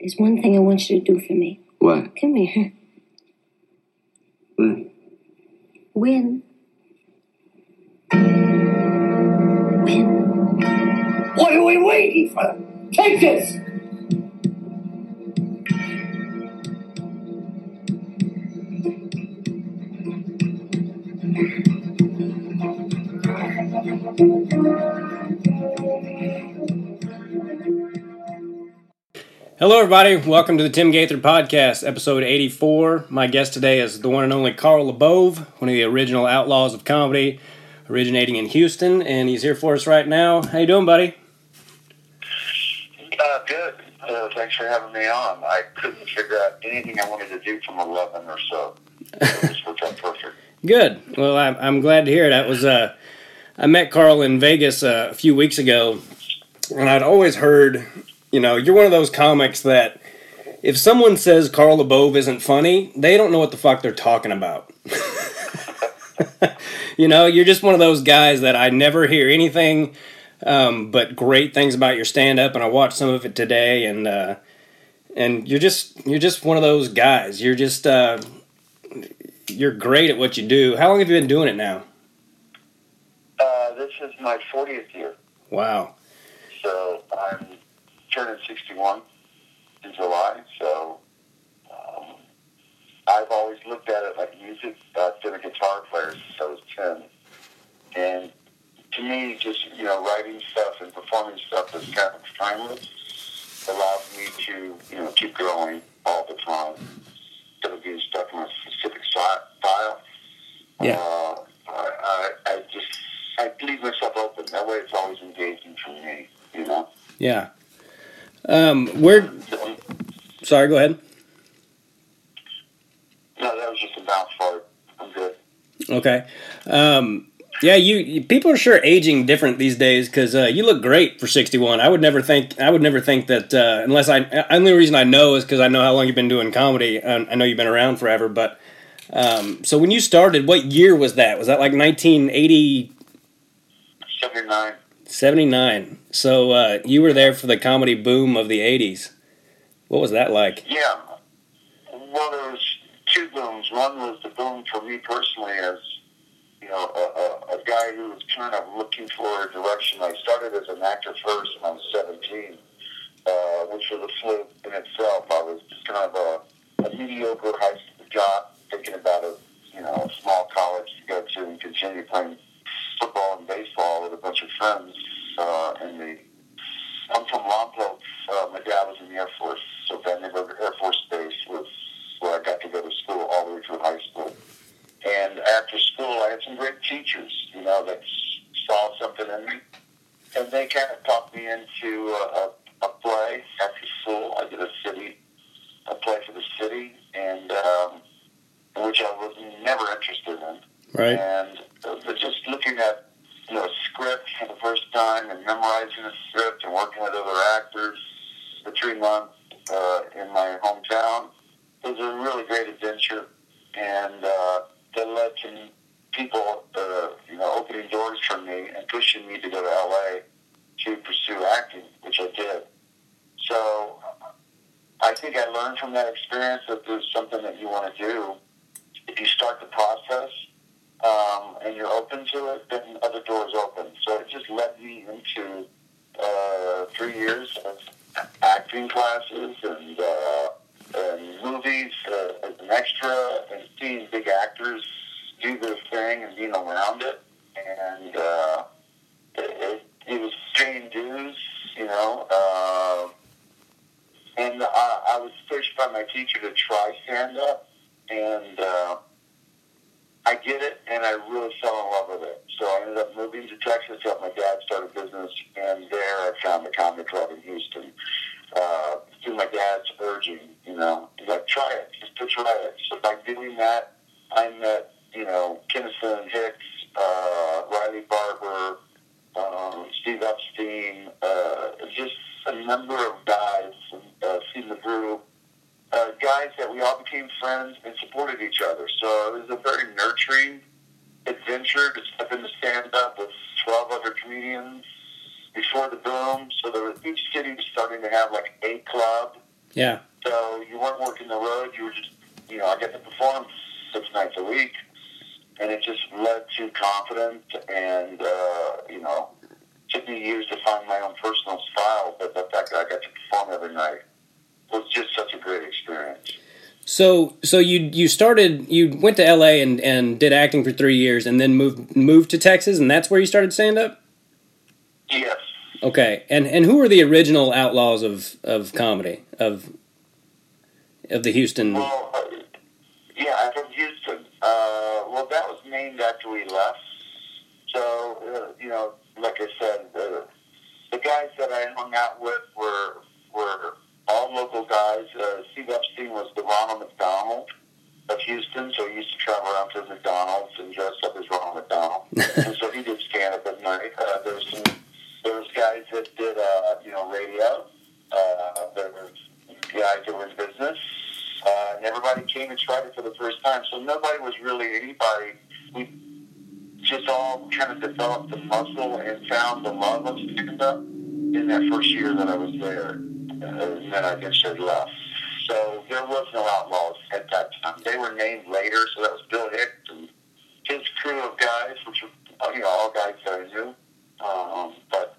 There's one thing I want you to do for me. What? Come here. What? Win. Win. What are we waiting for? Take this! Hello, everybody. Welcome to the Tim Gaither Podcast, episode 84. My guest today is the one and only Carl LaBove, one of the original outlaws of comedy, originating in Houston, and he's here for us right now. How you doing, buddy? Uh, good. Uh, thanks for having me on. I couldn't figure out anything I wanted to do from 11 or so. It worked out perfect. Good. Well, I'm, I'm glad to hear it. I was uh, I met Carl in Vegas uh, a few weeks ago, and I'd always heard, you know, you're one of those comics that if someone says Carl LaBove isn't funny, they don't know what the fuck they're talking about. you know, you're just one of those guys that I never hear anything um, but great things about your stand up, and I watched some of it today, and uh, and you're just you're just one of those guys. You're just uh, you're great at what you do. How long have you been doing it now? Uh, this is my 40th year, Wow. so I'm turning 61 in July. So um, I've always looked at it like music. I've been a guitar player since I was 10. And to me, just, you know, writing stuff and performing stuff that's kind of timeless allows me to, you know, keep growing all the time. Instead of being stuck in a specific style. Yeah. Uh, I, I, I just, I leave myself open. That way it's always engaging for me, you know? Yeah. Um, where? Sorry. Go ahead. No, that was just a mouth fart. I'm good. Okay. Um, yeah, you, you people are sure aging different these days because uh, you look great for 61. I would never think I would never think that uh, unless I the only reason I know is because I know how long you've been doing comedy. Um, I know you've been around forever, but um, so when you started, what year was that? Was that like 1980? 79. 79. So uh, you were there for the comedy boom of the 80s. What was that like? Yeah. Well, there was two booms. One was the boom for me personally as, you know, a, a, a guy who was kind of looking for a direction. I started as an actor first when I was 17, uh, which was a fluke in itself. I was just kind of a, a mediocre high school job, thinking about a, you know, a small college to go to and continue playing football and baseball with a bunch of friends uh, in the I'm from Lompoc. Uh, my dad was in the Air Force, so Vandenberg Air Force Base was where I got to go to school all the way through high school. And after school, I had some great teachers, you know, that saw something in me, and they kind of talked me into a, a, a play after school. I did a city, a play for the city, and um, which I was never interested in. Right. And uh, but just looking at you know script for the first time and memorizing the script and working with other actors for three months uh, in my hometown was a really great adventure, and uh, that led to people uh, you know opening doors for me and pushing me to go to LA to pursue acting, which I did. So I think I learned from that experience that there's something that you want to do. If you start the process um, and you're open to it, then other doors open. So it just led me into uh, three years of acting classes and, uh, and movies uh, as an extra and seeing big actors do their thing and being around it. And uh, it, it, was paying dues, you know. Uh, and I, I was pushed by my teacher to try stand up, and uh, and I really fell in love with it. So I ended up moving to Texas, helped my dad start a business, and there I found the comedy club in Houston. Uh, through my dad's urging, you know, he's like, try it, just to try it. So by doing that, I met, you know, Kinison Hicks, uh, Riley Barber, um, Steve Epstein, uh, just a number of guys, uh, Steve LeBrew, uh, guys that we all became friends and supported each other. So it was a very nurturing adventure to step into stand-up with 12 other comedians before the boom. So there was, each city was starting to have like a club Yeah. So you weren't working the road. You were just, you know, I get to perform six nights a week, and it just led to confidence. And uh, you know, took me years to find my own personal style, but the fact that I got to perform every night was just such a great experience. So so you you started you went to L.A. and and did acting for three years, and then moved moved to Texas, and that's where you started stand up. Yes. Okay, and and who were the original outlaws of of comedy of of the Houston? Well, uh, yeah, I'm from Houston. Uh, well, that was named after we left. So, uh, you know, like I said, the, the guys that I hung out with were were all local guys. Uh, Steve Epstein was the Ronald McDonald of Houston, so he used to travel around to McDonald's and dress up as Ronald McDonald. and so he did stand up at night. Uh, there was some there was guys that did uh, you know radio. Uh, there were guys that were in business. Uh, and everybody came and tried it for the first time. So nobody was really anybody. We just all kind of developed the muscle and found the love of stand up in that first year that I was there. Uh, then I eventually left. So there was no outlaws at that time. They were named later, so that was Bill Hicks and his crew of guys, which were you know all guys that I knew. Um, but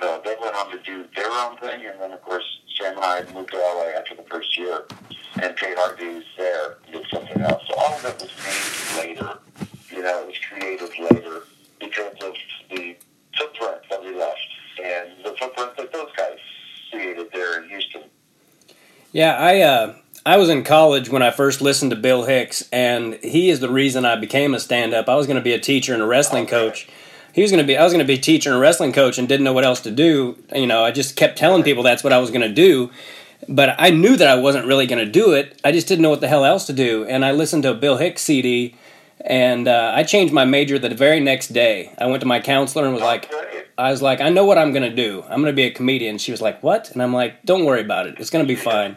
uh, they went on to do their own thing, and then of course Sam and I moved to LA after the first year and paid our dues there, did something else. So all of it was named later. You know, it was created later because of the footprint that we left and the footprint that those guys created there in Houston. Yeah, I uh, I was in college when I first listened to Bill Hicks, and he is the reason I became a stand up. I was going to be a teacher and a wrestling coach. He was going to be I was going to be a teacher and a wrestling coach, and didn't know what else to do. You know, I just kept telling people that's what I was going to do. But I knew that I wasn't really going to do it. I just didn't know what the hell else to do. And I listened to a Bill Hicks CD, and uh, I changed my major the very next day. I went to my counselor and was like. I was like, I know what I'm going to do. I'm going to be a comedian. She was like, What? And I'm like, Don't worry about it. It's going to be fine.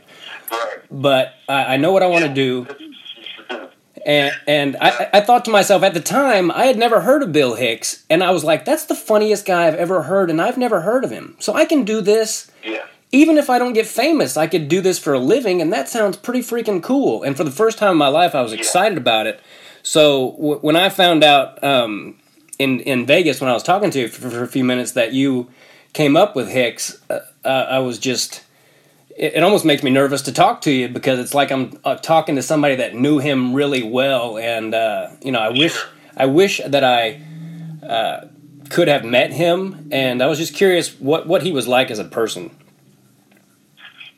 Right. But I, I know what I want to do. And and I, I thought to myself at the time I had never heard of Bill Hicks, and I was like, "That's the funniest guy I've ever heard, and I've never heard of him. So I can do this, Yeah. even if I don't get famous. I could do this for a living, and that sounds pretty freaking cool." And for the first time in my life, I was excited about it. So w- when I found out um, in in Vegas when I was talking to you for, for a few minutes that you came up with Hicks, uh, uh, I was just it, it almost makes me nervous to talk to you because it's like I'm uh, talking to somebody that knew him really well, and uh, you know, I wish I wish that I uh, could have met him, and I was just curious what what he was like as a person.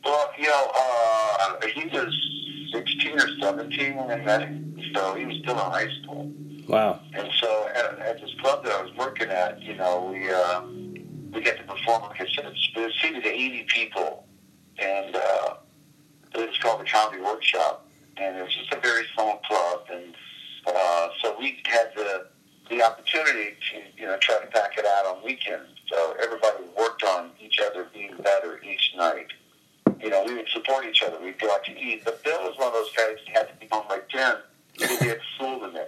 Well, you know, uh, he was 16 or 17 when I met him, so he was still in high school. Wow. And so at, at this club that I was working at, you know, we uh, we got to perform, like I said, it's- it seated to 80 people. And uh, it was called the Comedy Workshop. And it was just a very small club. And uh, so we had the, the opportunity to, you know, try to pack it out on weekends. So everybody worked on each other being better each night. You know, we would support each other. We'd go out to eat. But Bill was one of those guys who had to be home by 10 to be at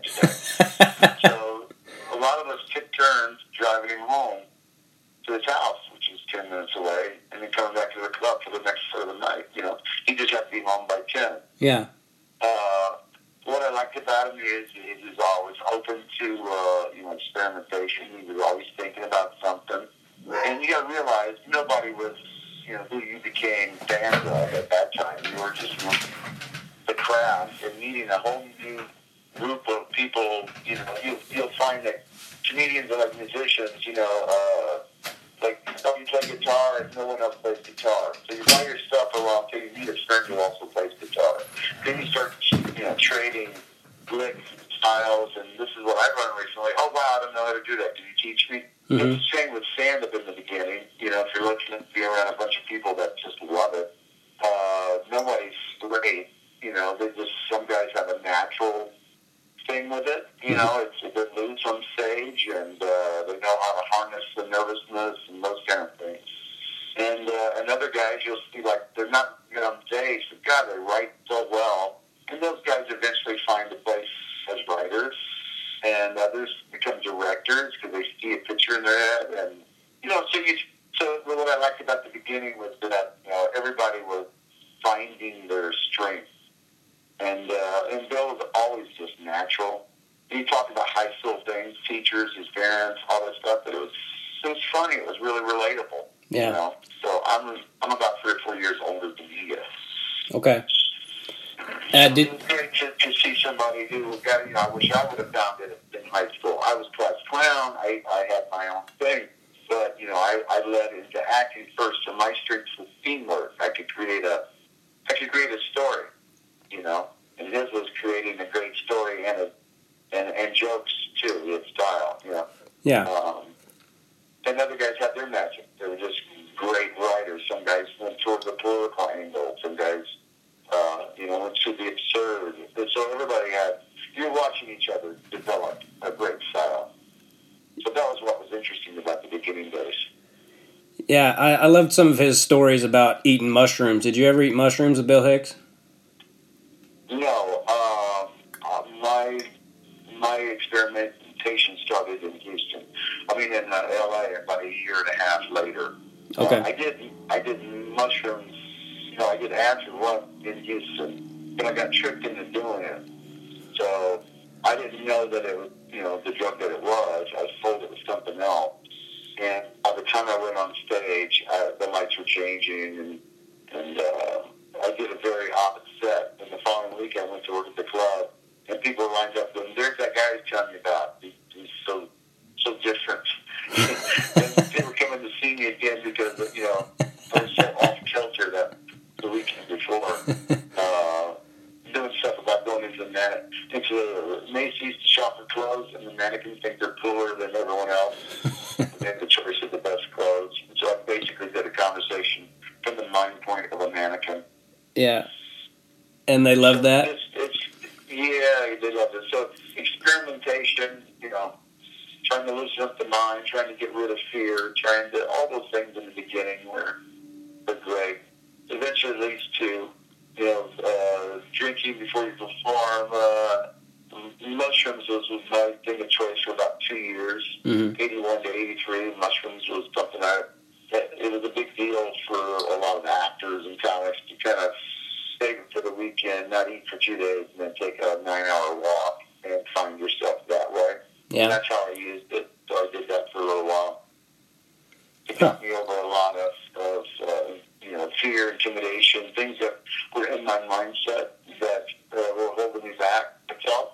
next so a lot of us took turns driving him home to his house, which is 10 minutes away, and then coming back to the club for the next for the night. You know, he just had to be home by 10. Yeah. Uh, what I liked about him is he was always open to, uh, you know, experimentation. He was always thinking about something. And you got to realize nobody was, you know, who you became fans of at that time. You were just the craft and meeting a whole new group of people. You know, you, you'll find that comedians are like musicians. You know, uh, like you play guitar and no one else plays guitar. So you buy your stuff for a while until you meet a friend who also plays guitar. Then you start, you know, trading licks, styles, and this is what I've learned recently. Oh wow, I don't know how to do that. Can you teach me? Mhm. It's the same with stand up in the beginning. You know, if you're looking to be around a bunch of people that just love it, uh, nobody's great. You know, they just some guys have a natural thing with it. You know, it's they're loose on stage and uh, they know how to harness the nervousness and those kind of things. And uh, and other guys, you'll see like they're not good on stage, but God, they write so well. And those guys eventually find a place as writers, and others become directors because they see a picture in their head. And you know, so you so what I liked about the beginning was that you know everybody was I'm about three or four years older than he is. Okay. Uh, did It was great to, to see somebody who got, you know, I wish I would have found it in high school. I was class clown. I, I had my own thing. But, you know, I, I led into acting first, and my strength was teamwork. I could create a, I could create a story, you know, and his was creating a great story and a, and, and jokes too, his style, you know. yeah Um, and other guys had their magic. They were just great writers. Some guys went toward the political angle. Some guys, uh, you know, went to the absurd. And so everybody had, you're watching each other develop a great style. So that was what was interesting about the beginning days. yeah I, I loved some of his stories about eating mushrooms. Did you ever eat mushrooms with Bill Hicks? No, uh, uh, my my experimentation started in Houston. I mean, in uh, L.A. about a year and a half later. Okay. Uh, I did I did mushrooms. You know, I did acid one in Houston, but I got tricked into doing it. So I didn't know that it was you know the drug that it was. I was told it was something else. And by the time I went on stage, uh, the lights were changing, and and uh, I did a very odd set. And the following week, I went to work at the club, and people lined up going, "There's that guy who's telling you about. He, he's so so different." and they were coming to see me again because you know I was so off kilter that the weekend before. Doing stuff about going into the man- into Macy's to shop for clothes, and the mannequins think they're cooler than everyone else. They have the choice of the best clothes. So I basically did a conversation from the mind point of a mannequin. Yeah. And they loved that? It's, it's, yeah, they love it. So experimentation, you know, trying to loosen up the mind, trying to get rid of fear, trying to all those things in the beginning were were great. Eventually leads to you know uh, drinking before you perform. Uh, mushrooms was, was my thing of choice for about two years, hmm eighty one to eighty three. Mushrooms was something I it it was a big deal for a lot of actors and comics to kind of it for the weekend, not eat for two days, and then take a nine hour walk and find yourself that way. And Yeah. that's how I used it. So I did that for a little while. It got me over a lot of, of uh, you know, fear, intimidation, things that were in my mindset that uh, were holding me back. I felt.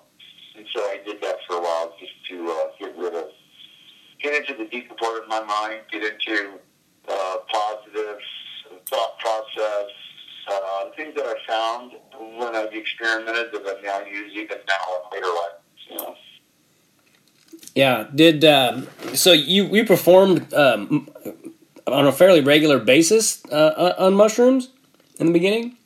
And so I did that for a while just to uh, get rid of, get into the deeper part of my mind, get into uh, positive thought process, uh, things that I found when I've experimented that I now use even now in later life. You know. Yeah. Did um, so you you performed um, on a fairly regular basis uh, on mushrooms in the beginning?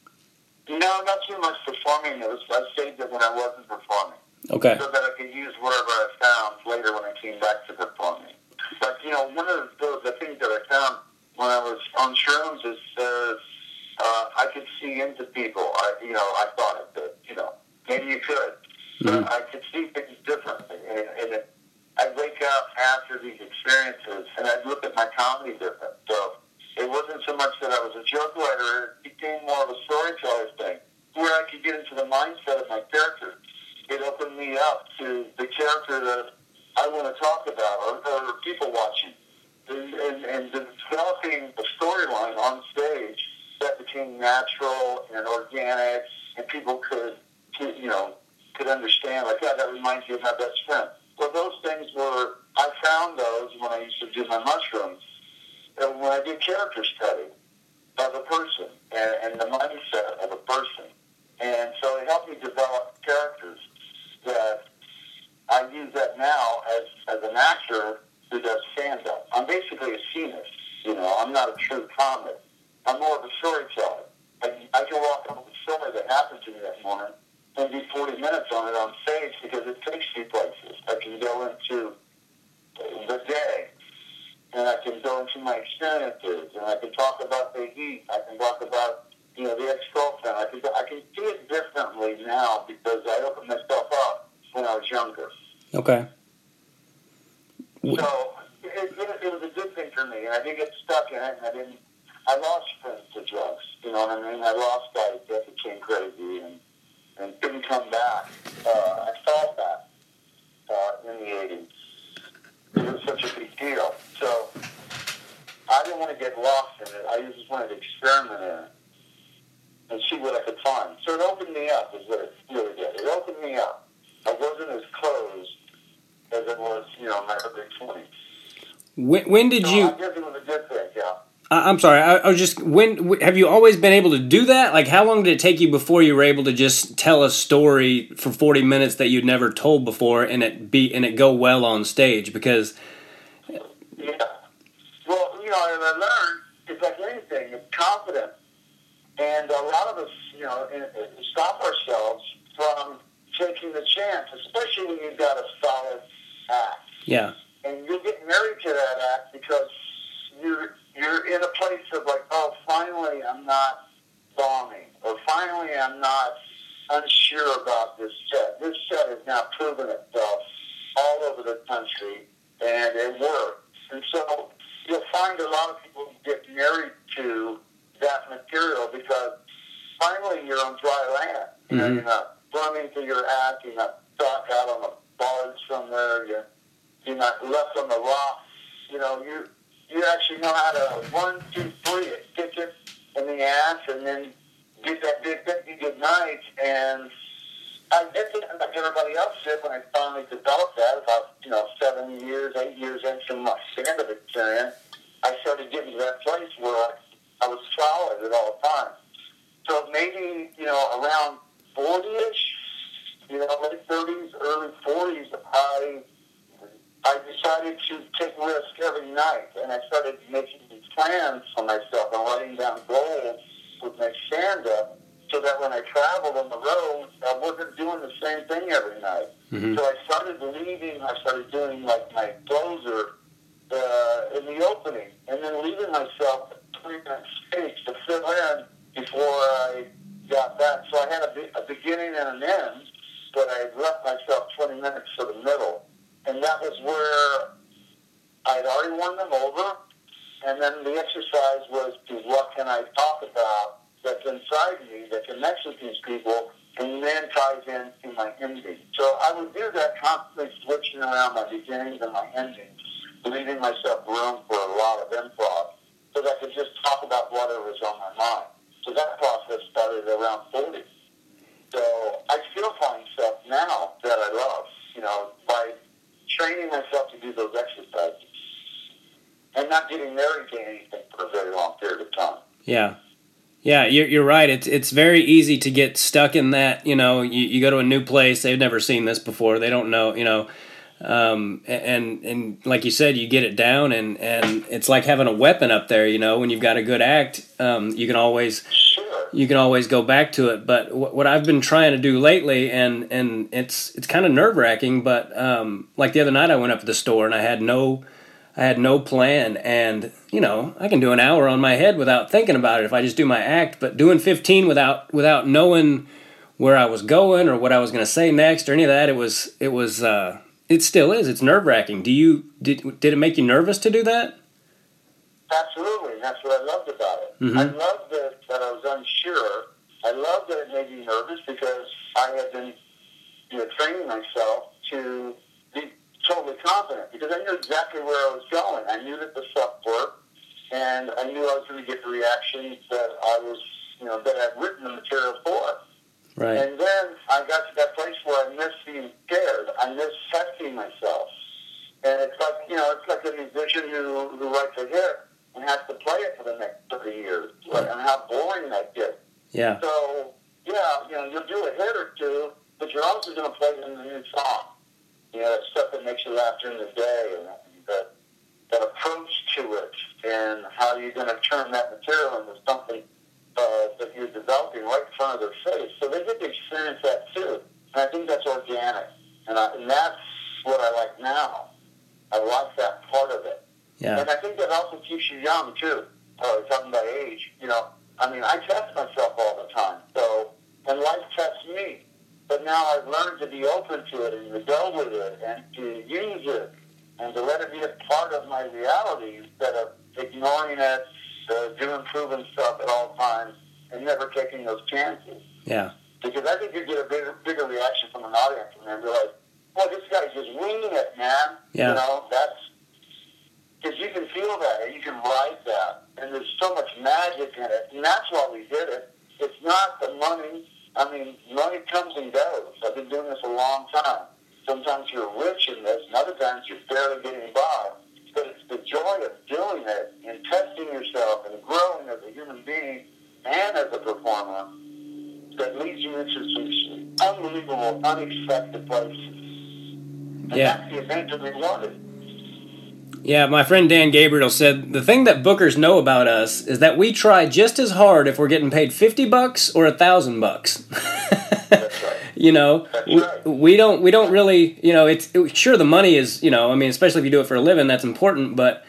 No, not too much performing. It was I saved it when I wasn't performing, Okay. so that I could use whatever I found later when I came back to performing. But you know, one of the, the things that I found when I was on shrooms is uh, uh, I could see into people. I, you know, I thought I could. You know, maybe you could. But I could see things differently, and, and it, I'd wake up after these experiences, and I'd look at my comedy different. So it wasn't so much that I was a joke writer; it became more of a storyteller thing, where I could get into the mindset of my character. It opened me up to the character that I want to talk about, or, or people watching, and, and, and developing a storyline on stage that became natural and organic, and people could, could, you know, could understand. Like, yeah, that reminds you of my best friend. Well, those things were I found those when I used to do my mushrooms, and when I did character study of a person and, and the mindset of a person, and so it helped me develop characters that I use that now as as an actor who does stand up. I'm basically a scenist. You know, I'm not a true comic. I'm more of a storyteller. I, I can walk up with a story that happened to me that morning and do 40 minutes on it on stage because it takes me places. I can go into the day and I can go into my experiences and I can talk about the heat. I can talk about you know the ex-girlfriend. I can I can see it differently now because I opened myself up when I was younger. Okay. So it, it, it was a good thing for me, and I didn't get stuck in it. And I didn't. I lost friends to drugs. You know what I mean? I lost guys that became crazy and and couldn't come back. Uh, I felt that uh, in the '80s. It was such a big deal. So I didn't want to get lost in it. I I just wanted to experiment in it and see what I could find. So it opened me up, is what it really did. It opened me up. I wasn't as closed as it was, you know, in my early 20s. When, when did So you? I guess it was a good thing, yeah. I- I'm sorry. I, I was just when have you always been able to do that? Like, how long did it take you before you were able to just tell a story for 40 minutes that you'd never told before, and it be and it go well on stage? Because Yeah. Well, you know, and I learned it's like anything, it's confidence. And a lot of us, you know, stop ourselves from taking the chance, especially when you've got a solid act. yeah, And you're getting married to that act because you're you're in a place of like, oh, finally I'm not bombing, or finally I'm not unsure about this set. This set has now proven itself all over the country, and it works. And so you'll find a lot of people get married to that material because finally you're on dry land. You know, Mhm. you're not running to your act, you're not stuck out on a barge somewhere, you're, you're not left on the rocks. You know, you you actually know how to one, two, three, it, it in the ass, and then get that big fifty good night. And I did it like everybody else did when I finally developed that about you know seven years, eight years into my stand-up experience. I started getting to that place where I, was solid at all times. So maybe you know around forty-ish, you know late thirties, early forties, I I decided to take risk every night, and I started making these plans for myself and writing down goals with my stand-up, so that when I traveled on the road, I wasn't doing the same thing every night. Mhm. So I started leaving. I started doing like my closer uh, in the opening, and then leaving myself three minute space to fill in before I got back. So I had a, be- a beginning and an end, but I left myself 20 minutes for the middle. And that was where I'd already won them over. And then the exercise was to what can I talk about that's inside me that connects with these people and then ties into my ending. So I would do that constantly switching around my beginnings and my endings, leaving myself room for a lot of improv so that I could just talk about whatever was on my mind. So that process started around 40. So I still find stuff now that I love, you know, by training myself to do those exercises and not getting married to anything for a very long period of time. yeah, yeah. You're you're right. It's it's very easy to get stuck in that. You know, you, you go to a new place, they've never seen this before, they don't know. You know. Um, and and like you said, you get it down, and, and it's like having a weapon up there. You know, when you've got a good act, um, you can always. You can always go back to it. But what, what I've been trying to do lately, and and it's it's kind of nerve wracking. But um, like the other night, I went up to the store and I had no I had no plan, and you know I can do an hour on my head without thinking about it if I just do my act. But doing fifteen without without knowing where I was going or what I was going to say next or any of that, it was it was uh, it still is. It's nerve wracking. Do you did did it make you nervous to do that? Absolutely. That's what I loved about it. Mhm. I loved that Unsure. I loved that it made me nervous because I had been you know, training myself to be totally confident because I knew exactly where I was going. I knew that the stuff worked, and I knew I was going to get the reactions that I was, you know, that I'd written the material for. Right. And then I got to that place where I missed being scared. I missed testing myself. And it's like, you know, it's like a musician who, who writes a hit and has to play it for the next 30 years. And how boring that gets. Yeah. So, yeah, you know, you'll do a hit or two, but you're also going to play it in the new song. You know, that stuff that makes you laugh during the day and that, that approach to it and how you're going to turn that material into something uh, that you're developing right in front of their face. So they get to experience that too. And I think that's organic. And, I, and that's what I like now. I like that part of it. Yeah. And I think that also keeps you young too. Uh, talking about age, you know, I mean, I test myself all the time. So, and life tests me. But now I've learned to be open to it and to go with it and to use it and to let it be a part of my reality instead of ignoring it, uh, doing proven stuff at all times, and never taking those chances. Yeah. Because I think you get a bigger, bigger reaction from an audience and they realize, well, this guy's just winging it, man. Yeah. You know, that's Because you can feel that, you can ride that, and there's so much magic in it, and that's why we did it. It's not the money. I mean, money comes and goes. I've been doing this a long time. Sometimes you're rich in this, and other times you're barely getting by. But it's the joy of doing it and testing yourself and growing as a human being and as a performer that leads you into some unbelievable, unexpected places. And Yeah. That's the adventure we wanted. Yeah, my friend Dan Gabriel said the thing that bookers know about us is that we try just as hard if we're getting paid fifty bucks or a thousand bucks. You know, That's we, we don't we don't really you know it's it, sure the money is you know I mean especially if you do it for a living that's important, but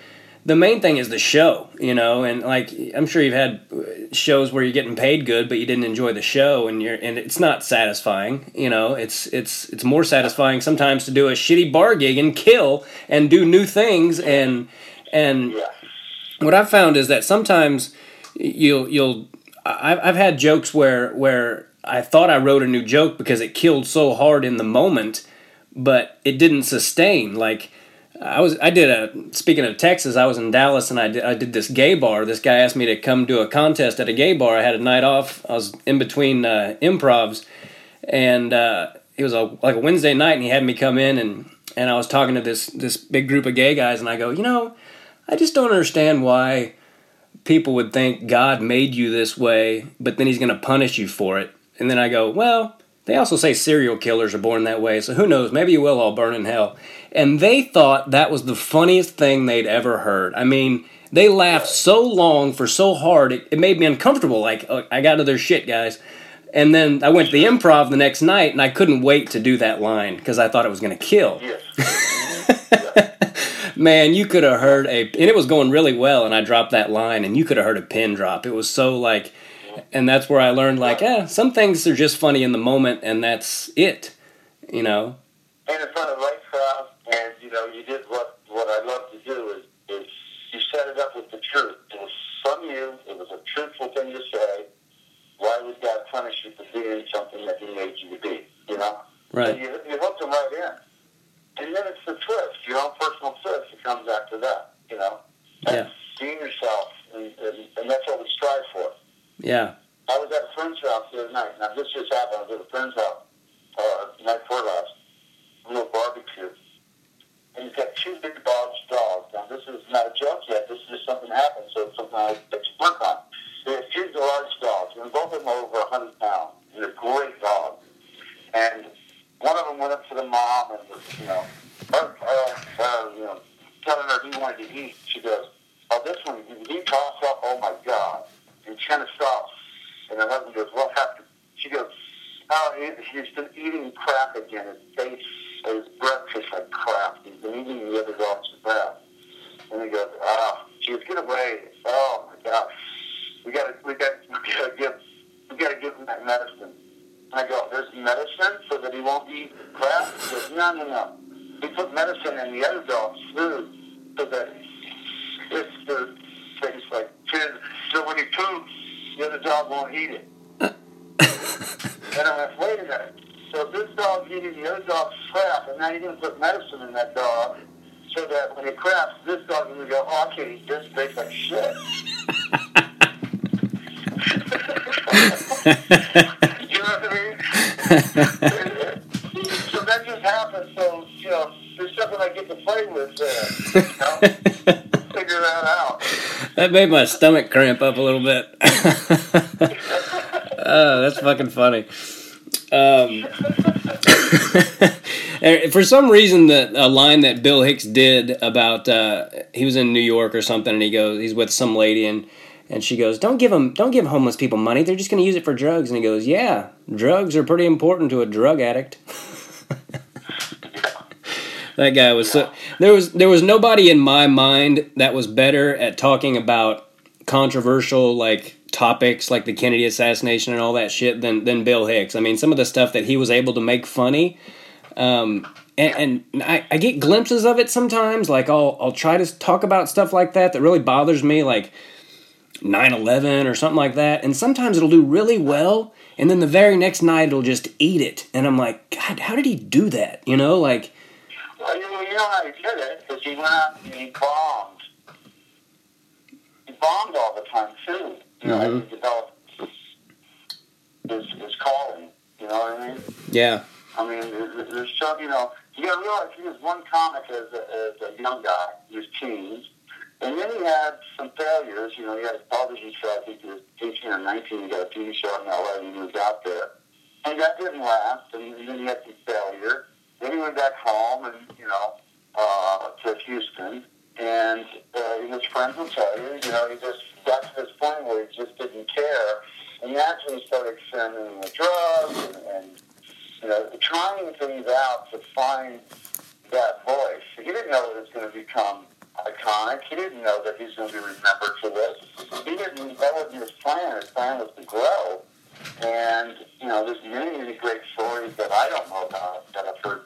the main thing is the show, you know, and like I'm sure you've had shows where you're getting paid good, but you didn't enjoy the show, and you're and it's not satisfying, you know. It's it's it's more satisfying sometimes to do a shitty bar gig and kill and do new things and and what I've found is that sometimes you'll you'll I've I've had jokes where where I thought I wrote a new joke because it killed so hard in the moment, but it didn't sustain. Like I was I did a speaking of Texas, I was in Dallas and I did, I did this gay bar. This guy asked me to come do a contest at a gay bar. I had a night off. I was in between uh, improvs, and uh, it was a like a Wednesday night, and he had me come in and and I was talking to this this big group of gay guys, and I go, you know, I just don't understand why people would think God made you this way, but then He's going to punish you for it. And then I go, well, they also say serial killers are born that way, so who knows? Maybe you will all burn in hell. And they thought that was the funniest thing they'd ever heard. I mean, they laughed so long for so hard, it, it made me uncomfortable. Like, oh, I got to their shit, guys. And then I went to the improv the next night, and I couldn't wait to do that line because I thought it was going to kill Yes. Mm-hmm. man, you could have heard a, and it was going really well, and I dropped that line, and you could have heard a pin drop. It was so like, and that's where I learned like, eh, some things are just funny in the moment, and that's it, you know. and in front of the right crowd, and you know, you did what what I love to do is is you set it up with the truth. It was from you. It was a truthful thing to say. Why would God punish you for being something that He made you to be? You know, Right. And you you hooked them right in, and then it's the twist, your own personal twist that comes after that. You know, Yeah. That's being yourself, and, and, and that's what we strive for. Yeah. I was at a friend's house the other night. Now, this just happened. I was at a friend's house uh, the night before last. A little barbecue. And he's got two big dogs, dogs. Now, this is not a joke yet. This is just something happened, so it's something I get to work on. They have two large dogs, and both of them are over 100 pounds. They're great dogs. And one of them went up to the mom and was, you know, uh, uh, uh, you know, telling her he wanted to eat. She goes, oh, this one, he coughs up, oh my God. And she kind of stops. And her husband goes, what happened? She goes, oh, he, he's been eating crap again. His face, his breath tastes like crap. He's been eating the other dog's crap. And he goes, ah, she goes, get away. Oh my gosh. We gotta, we gotta, we gotta give, we gotta give him that medicine. And I go, there's medicine so that he won't eat crap? He goes, no, no, no. We put medicine in the other dog's food so that it's the things like kids. So when he poops, the other dog won't eat it. and I'm like, wait a minute. So this dog's eating the other dog's crap, and now you're going to put medicine in that dog so that when it craps, this dog is going to go, oh, I can't eat this. It tastes like shit. you know what I mean? so that just happened. So, you know, there's something I get to play with there. You know? Figure that out. That made my stomach cramp up a little bit. oh, that's fucking funny. Um, for some reason, the a line that Bill Hicks did about uh, he was in New York or something, and he goes, he's with some lady, and and she goes, "Don't give them, don't give homeless people money. They're just going to use it for drugs." And he goes, "Yeah, drugs are pretty important to a drug addict." that guy was so there was there was nobody in my mind that was better at talking about controversial like topics like the Kennedy assassination and all that shit than than Bill Hicks. I mean, some of the stuff that he was able to make funny. Um, and, and I, I get glimpses of it sometimes. Like I'll I'll try to talk about stuff like that that really bothers me, like 9-11 or something like that. And sometimes it'll do really well, and then the very next night it'll just eat it. And I'm like, God, how did he do that? You know, like Well, you, you know how he did it because he went out and he bombed He bombed all the time too. You know, Mhm. as he developed his his calling. You know what I mean? Yeah. I mean, there's some, you know, you got to realize he was one comic as a, as a young guy. He was teens. And then he had some failures. You know, he had a television show. I think he was 18 or 19. He got a TV show in L.A. and he moved out there. And that didn't last. And then he had some failure. Then he went back home and, you know, uh, to Houston. And uh, his friends will tell you, you know, he just got to this point where he just didn't care. And that's when he started experimenting with drugs and, and you know, trying things out to find that voice. He didn't know it was going to become iconic. He didn't know that he's going to be remembered for this. He didn't. That wasn't his plan. His plan was to grow. And you know, there's many, many great stories that I don't know about that I've heard.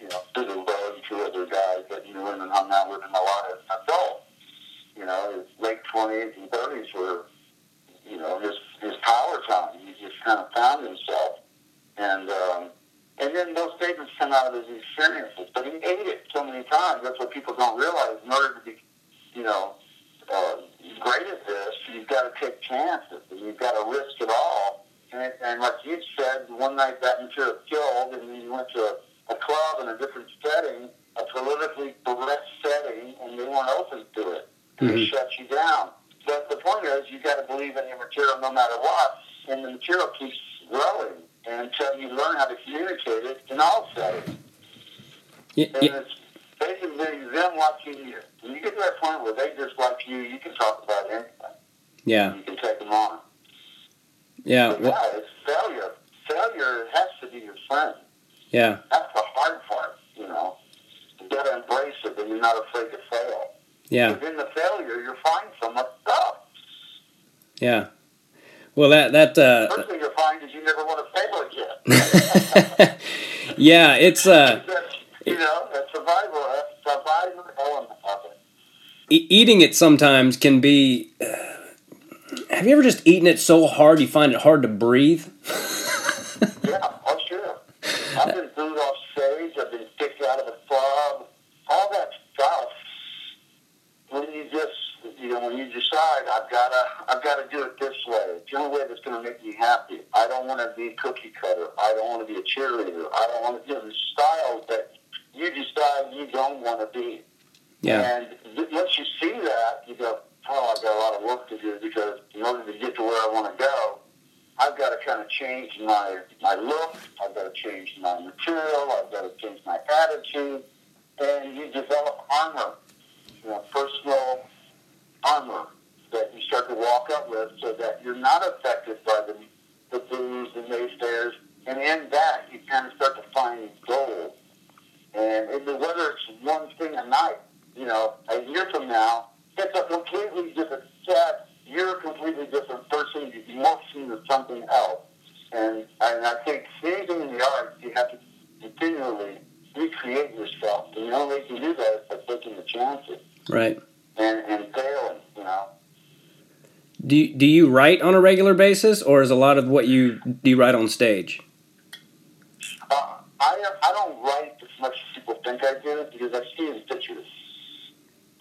You know, through the road and through other guys that knew him and hung out with him a lot as an adult. You know, his late twenties and thirties were, you know, his his power time. He just kind of found himself, and um, and then those statements come out of his experiences. But he ate it so many times. That's what people don't realize. In order to be, you know, uh, great at this, you've got to take chances and you've got to risk it all. And, and like you said, one night that material killed, and then you went to a, a club in a different setting, a politically correct setting, and they weren't open to it. Mhm. shut you down. But the point is, you got to believe in your material no matter what, and the material keeps growing until you learn how to communicate it in all settings. Y- And y- it's basically them watching you. When you get to that point where they just like you, you can talk about anything. yeah. You can take them on. Yeah. But Well, yeah, it's failure. Failure has to be your friend. yeah. That's the hard part, you know. You got to embrace it, and you're not afraid to fail. Yeah. In the failure, you'll find so much stuff. Yeah. Well, that that uh, First thing you'll find is you never want to fail again. yeah, it's uh, you know, that survival, that survival element of it. e- eating it sometimes can be. Uh, have you ever just eaten it so hard you find it hard to breathe? Yeah, oh sure. I've been booed off stage. I've been kicked out of a club. All that stuff. When you just, you know, decide I've got to, I've got to do it this way. It's the only way that's to make me happy. I don't want to be cookie cutter. I don't want to be a cheerleader. I don't want to do the styles that you decide you don't want to be. Yeah. And th- once you see that, you go, oh, I've got a lot of work to do because in order to get to where I want to go, I've got to kind of change my, my look. I've got to change my material. I've got to change my attitude. And you develop armor, you know, personal armor that you start to walk up with so that you're not affected by the, the boos and naysayers. And in that, you kind of start to find gold. And it, whether it's one thing a night, you know, a year from now, it's a completely different set. You're a completely different person. You've morphed into something else. And, and I think in the arts, you have to continually recreate yourself. And the only way you can do that is by taking the chances Right. and, and failing, you know. Do you, do you write on a regular basis, or is a lot of what you do you write on stage? Uh, I, I don't write as much as people think I do because I see in pictures.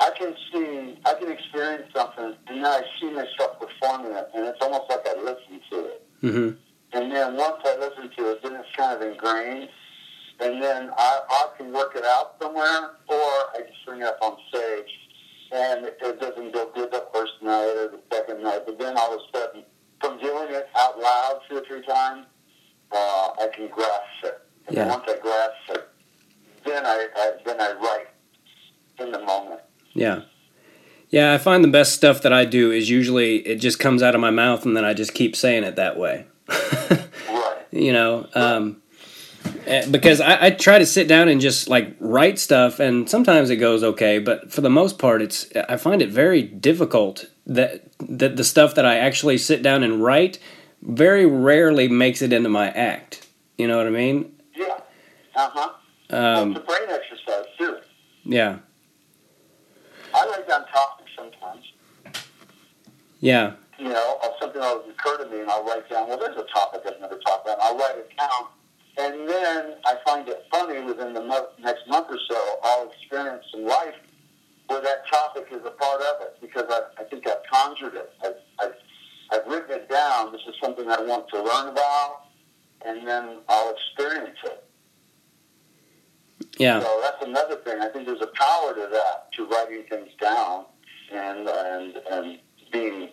I can see, I can experience something, and then I see myself performing it, and it's almost like I listen to it. Mm-hmm. And then once I listen to it, then it's kind of ingrained. And then I, I can work it out somewhere, or I just bring it up on stage. And it, it doesn't go good the first night or the second night, but then all of a sudden, from doing it out loud two or three times, uh, I can grasp it. And then Yeah. once I grasp it, then I, I then I write in the moment. Yeah. Yeah, I find the best stuff that I do is usually it just comes out of my mouth and then I just keep saying it that way. Right. you know, um, because I, I try to sit down and just like write stuff, and sometimes it goes okay, but for the most part, it's I find it very difficult that that the stuff that I actually sit down and write very rarely makes it into my act. You know what I mean? Yeah. Uh huh. Um, it's a brain exercise too. yeah, I write down topics sometimes. yeah, you know, something that would occur to me, and I'll write down, well, there's a topic I've never talked about, and I'll write it down. And then I find it funny within the mo- next month or so, I'll experience some life where that topic is a part of it because I, I think I've conjured it. I've, I've, I've written it down. This is something I want to learn about, and then I'll experience it. Yeah. So that's another thing. I think there's a power to that, to writing things down and and and being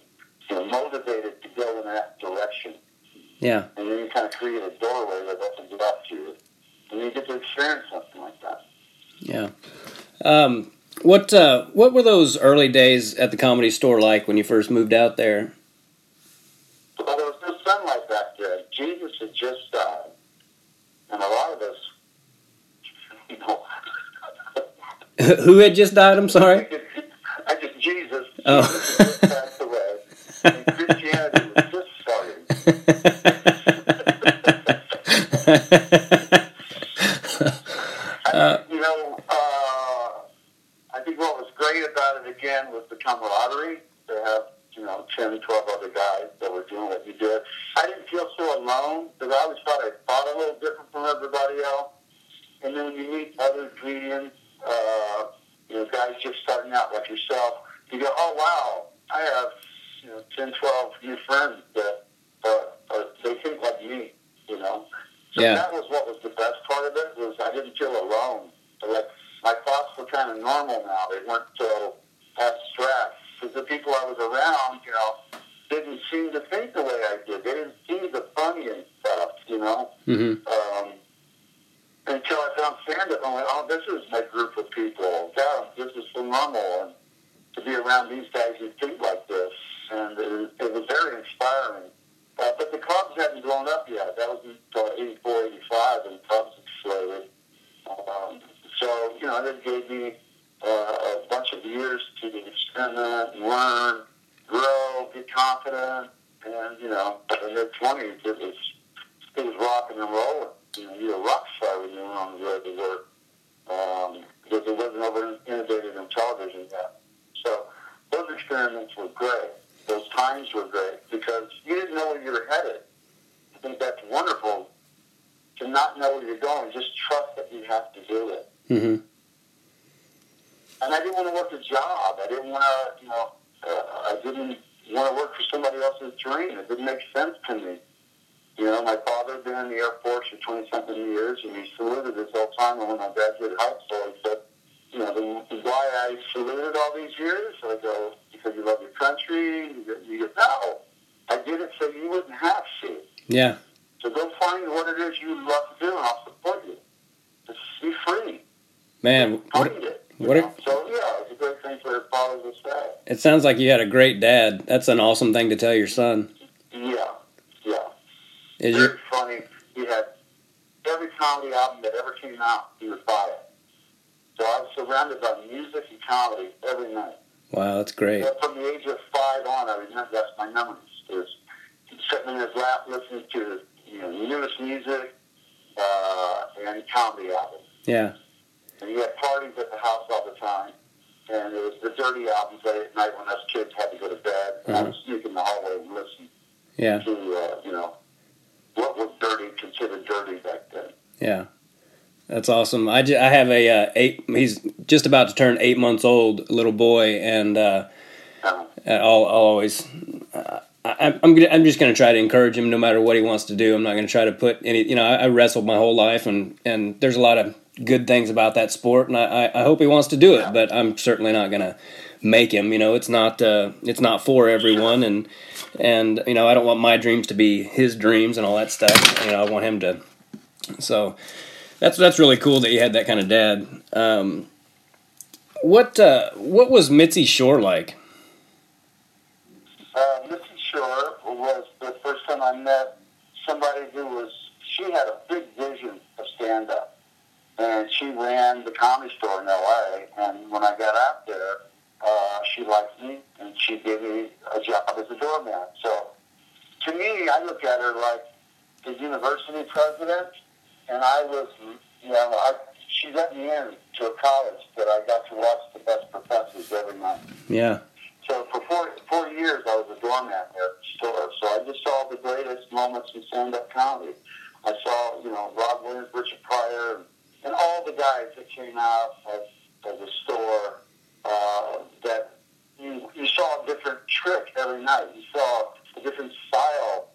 you know, motivated to go in that direction. Yeah. And then you kind of create a doorway that opens it up to you, and you get to experience something like that. Yeah. Um, what uh, what were those early days at the comedy store like when you first moved out there? Well, there was no sunlight back then. Jesus had just died, and a lot of us, you know, Who had just died? I'm sorry. I just Jesus. Oh. Jesus passed away, and Christianity was just starting. I, you know, uh, I think what was great about it again was the camaraderie. To have you know 10, 12 other guys sounds like you had a great dad. That's an awesome thing to tell your son. Yeah, yeah. Is Very your funny. He had every comedy album that ever came out, he would buy it. So I was surrounded by music and comedy every night. wow? That's great. But from the age of five on, I remember that's my memories. Is sitting in his lap listening to you know newest music uh, and comedy albums. Yeah. And he had parties at the house all the time. And it was the dirty albums late at night when us kids had to go to bed. And I would sneak in the hallway and listen Yeah. to, uh, you know, what was dirty, considered dirty back then. Yeah. That's awesome. I, I have a uh, eight. He's just about to turn eight months old, little boy, and uh, Uh, I'll, I'll always. Uh, I, I'm gonna, I'm just going to try to encourage him no matter what he wants to do. I'm not going to try to put any. You know, I, I wrestled my whole life, and and there's a lot of good things about that sport, and I, I, hope he wants to do it. But I'm certainly not going to make him. You know, it's not uh, it's not for everyone, and and you know, I don't want my dreams to be his dreams and all that stuff. You know, I want him to. So that's that's really cool that you had that kind of dad. Um, what uh, what was Mitzi Shore like? uh, Mitzi Shore was the first time I met somebody who was, she had a big vision of stand up. And she ran the comedy store in LA. And when I got out there, uh, she liked me and she gave me a job as a doorman. So to me, I look at her like the university president. And I was, you know, I, she let me in to a college that I got to watch the best professors every night. Yeah, So for four, four years, I was a doorman there at the store. So I just saw the greatest moments in stand-up comedy. I saw, you know, Rob Williams, Richard Pryor, and all the guys that came out of, of the store uh, that you, you saw a different trick every night. You saw a different style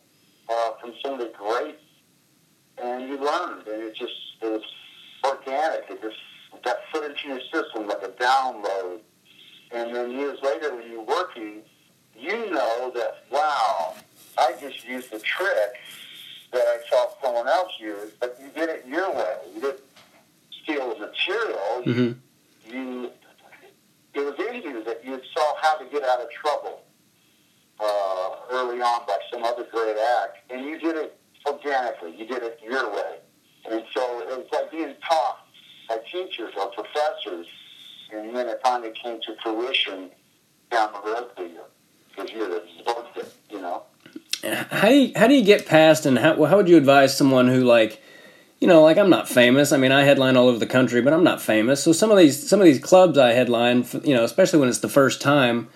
uh, from some of the greats, and you learned, and it just it was organic. It just got put into your system like a download. And then years later, when you're working, you know that wow, I just used a trick that I saw someone else use, but you did it your way. You didn't steal the material. hmm You it was in that you saw how to get out of trouble uh, early on by some other great act, and you did it organically. You did it your way, and so it was like being taught by teachers or professors, and then it finally came to fruition down the road for you because you had absorbed it. You know. How do you, how do you get past and how how would you advise someone who like you know like I'm not famous I mean I headline all over the country but I'm not famous so some of these some of these clubs I headline you know especially when it's the first time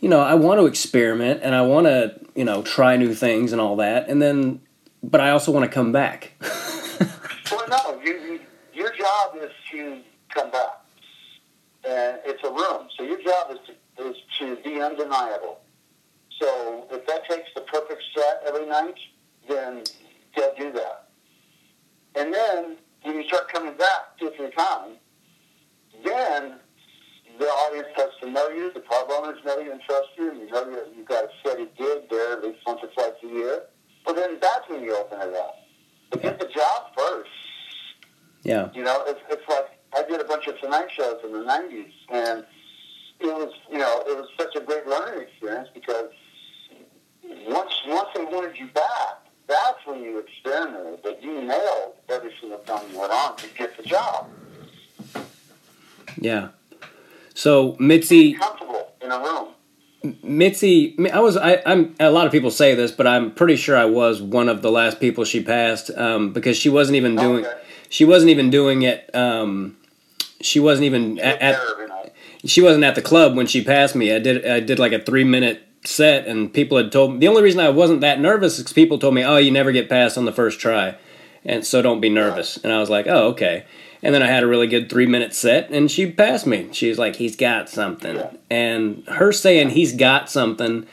you know I want to experiment and I want to you know try new things and all that and then but I also want to come back Well, no, you, you, your job is to come back, and it's a room. So your job is to, is to be undeniable. So if that takes the perfect set every night, then they'll do that. And then when you start coming back two or three times, then the audience starts to know you, the club owners know you and trust you, and you know you, you've got a steady gig there at least once or twice a year. Well, then that's when you open it up. But get the job first. yeah You know, it's, it's like I did a bunch of Tonight shows in the '90s, and it was, you know, it was such a great learning experience because once once they wanted you back, that's when you experimented. But you nailed every single time you went on to get the job. yeah so Mitzi Comfortable in a room. Mitzi, I was. I, I'm. A lot of people say this, but I'm pretty sure I was one of the last people she passed um, because she wasn't even doing. Okay. She wasn't even doing it. Um, she wasn't even at, at. She wasn't at the club when she passed me. I did. I did like a three minute set, and people had told me the only reason I wasn't that nervous is 'cause people told me, "Oh, you never get passed on the first try," and so don't be nervous. And I was like, "Oh, okay." And then I had a really good three minute set, and she passed me. She's like, "He's got something," and her saying he's got something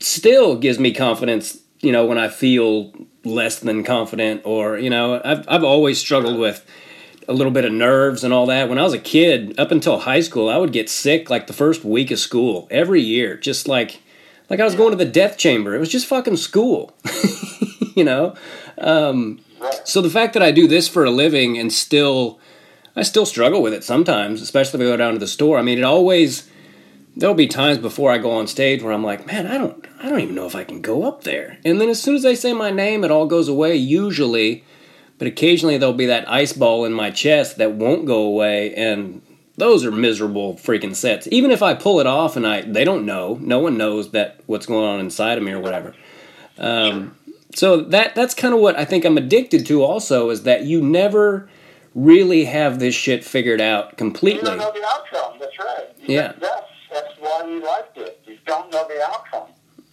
still gives me confidence. You know, when I feel less than confident, or you know, I've I've always struggled with a little bit of nerves and all that. When I was a kid, up until high school, I would get sick like the first week of school every year, just like like I was going to the death chamber. It was just fucking school, you know. Um, so the fact that I do this for a living and still, I still struggle with it sometimes, especially if I go down to the store. I mean, it always there'll be times before I go on stage where I'm like, man, I don't, I don't even know if I can go up there. And then as soon as they say my name, it all goes away usually. But occasionally there'll be that ice ball in my chest that won't go away, and those are miserable freaking sets. Even if I pull it off and I, they don't know, no one knows that what's going on inside of me or whatever. Um, so that that's kind of what I think I'm addicted to. Also, is that you never really have this shit figured out completely. You don't know the outcome. That's right. You- Yeah. That's, that's why you liked it. You don't know the outcome.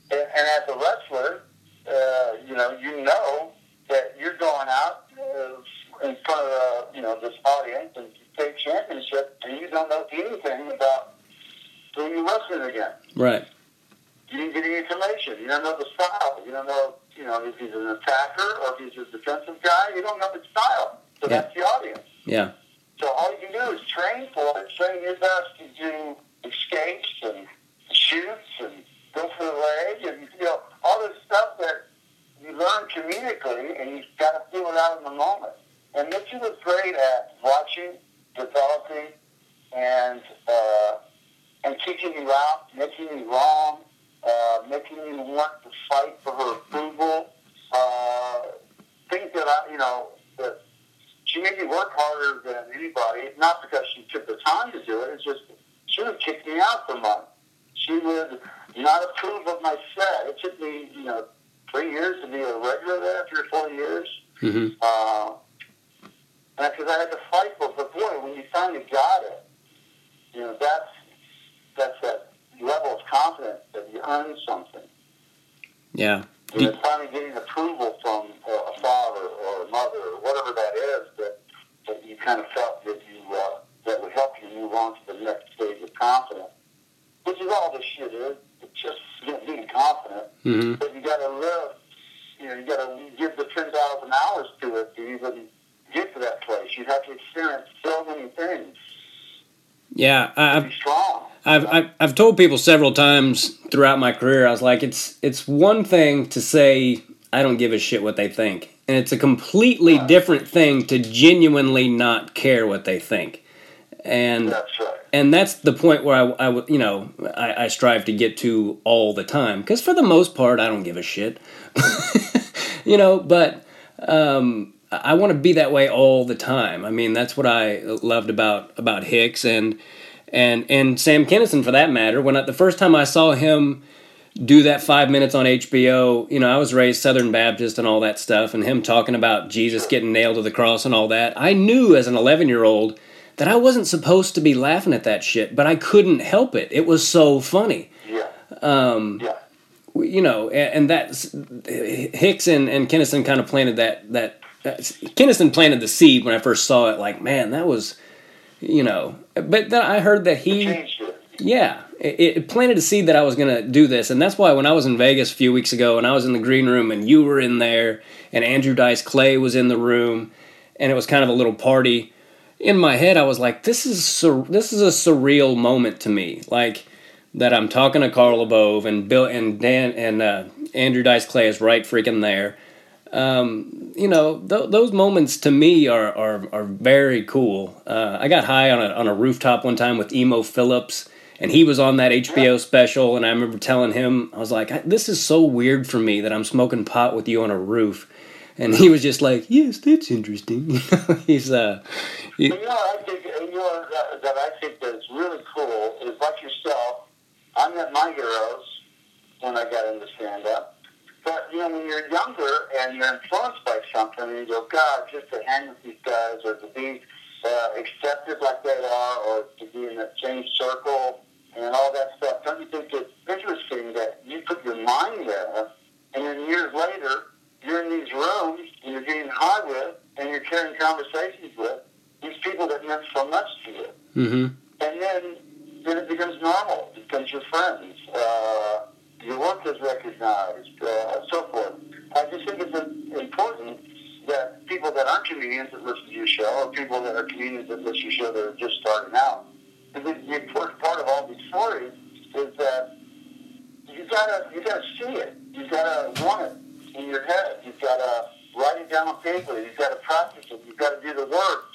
And, and as a wrestler, uh, you know, you know that you're going out uh, in front of, uh, you know, this audience and take championship, and you don't know anything about who you're wrestling against. Right. You didn't get any information. You don't know the style. You don't know, you know, if he's an attacker or if he's a defensive guy. You don't know the style. So Yeah. that's the audience. Yeah. So all you can do is train for it, train your best to do escapes and shoots and go for the leg and you know all this stuff that you learn comedically and you've got to feel it out in the moment. And Mitchell was great at watching, developing, and uh, and kicking you out, making you wrong, uh, making you want to fight for her approval. Uh, things that I, you know, that she made me work harder than anybody, not because she took the time to do it, it's just she would kick me out for months. She would not approve of my set. It took me, you know, three years to be a regular there, three or four years. hmm Uh, and because I had to fight for it, but boy, when you finally got it, you know, that's, that's that level of confidence that you earned something. Yeah. You know, finally getting approval from a father or a mother or whatever that is that, that you kind of felt that you, uh, that would help you move on to the next stage of confidence, which is all this shit is. It's just you know, being confident, mm-hmm. but you got to live. You know, you got to give the ten thousand hours to it to even get to that place. You have to experience so many things. Yeah, I've, Be strong. I've, I've I've told people several times throughout my career. I was like, it's it's one thing to say I don't give a shit what they think, and it's a completely Right. different thing to genuinely not care what they think. And That's right. and that's the point where I, I would- you know I, I strive to get to all the time because for the most part I don't give a shit, you know. But um, I want to be that way all the time. I mean, that's what I loved about about Hicks and and and Sam Kinison for that matter. When I, the first time I saw him do that five minutes on HBO, you know, I was raised Southern Baptist and all that stuff, and him talking about Jesus getting nailed to the cross and all that. I knew as an 11 year old that I wasn't supposed to be laughing at that shit, but I couldn't help it. It was so funny. Yeah. Um, Yeah. you know, and, and that's Hicks and, and Kinison kind of planted that that. That's, Kinison planted the seed when I first saw it. Like, man, that was, you know. But then I heard that he, yeah, it, it planted a seed that I was gonna do this, and that's why when I was in Vegas a few weeks ago, and I was in the green room, and you were in there, and Andrew Dice Clay was in the room, and it was kind of a little party. In my head, I was like, "This is sur- this is a surreal moment to me." Like that I'm talking to Carl LaBove and Bill and Dan and uh, Andrew Dice Clay is right freaking there. Um, you know, th- those moments to me are are, are very cool. Uh, I got high on a on a rooftop one time with Emo Phillips, and he was on that HBO special, and I remember telling him, I was like, "This is so weird for me that I'm smoking pot with you on a roof." And he was just like, "Yes, that's interesting." He's uh, You know, I think you that, that I think that's really cool is like yourself. I met my heroes when I got into stand up. But you know, when you're younger and you're influenced by something, and you go, God, just to hang with these guys, or to be uh, accepted like they are, or to be in that same circle, and all that stuff. Don't you think it's interesting that you put your mind there, and then years later, you're in these rooms, and you're getting high with, and you're carrying conversations with these people that meant so much to you mm-hmm. and then then it becomes normal. It becomes your friends. Uh, your work is recognized, uh, so forth. I just think it's important that people that aren't comedians that listen to your show, or people that are comedians that listen to your show that are just starting out, and the, important part of all these stories is that you gotta you gotta see it. You gotta want it in your head. You've gotta write it down on paper. You've gotta practice it. You've gotta do the work.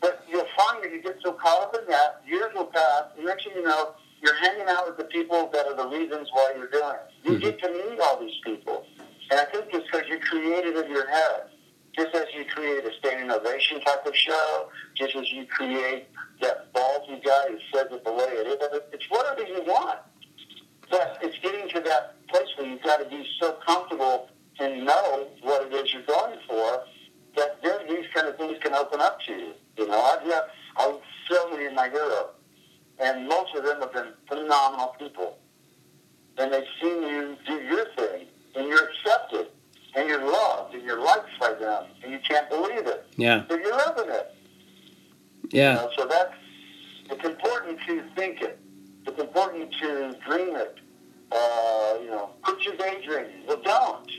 But you'll find that you get so caught up in that, years will pass, and next thing you know, you're hanging out with the people that are the reasons why you're doing it. You mm-hmm. get to meet all these people. And I think it's because you create it in your head. Just as you create a standing ovation type of show, just as you create that ballsy guy who says it the way it is, it's whatever you want. But it's getting to that place where you've got to be so comfortable and know what it is you're going for that then these kind of things can open up to you. You know, I've got so many of my heroes, and most of them have been phenomenal people. And they've seen you do your thing, and you're accepted, and you're loved, and you're liked by them, and you can't believe it. yeah, But you're living it. You yeah, know, so that's it's important to think it. It's important to dream it. Uh, you know, put your daydreaming. Well, don't.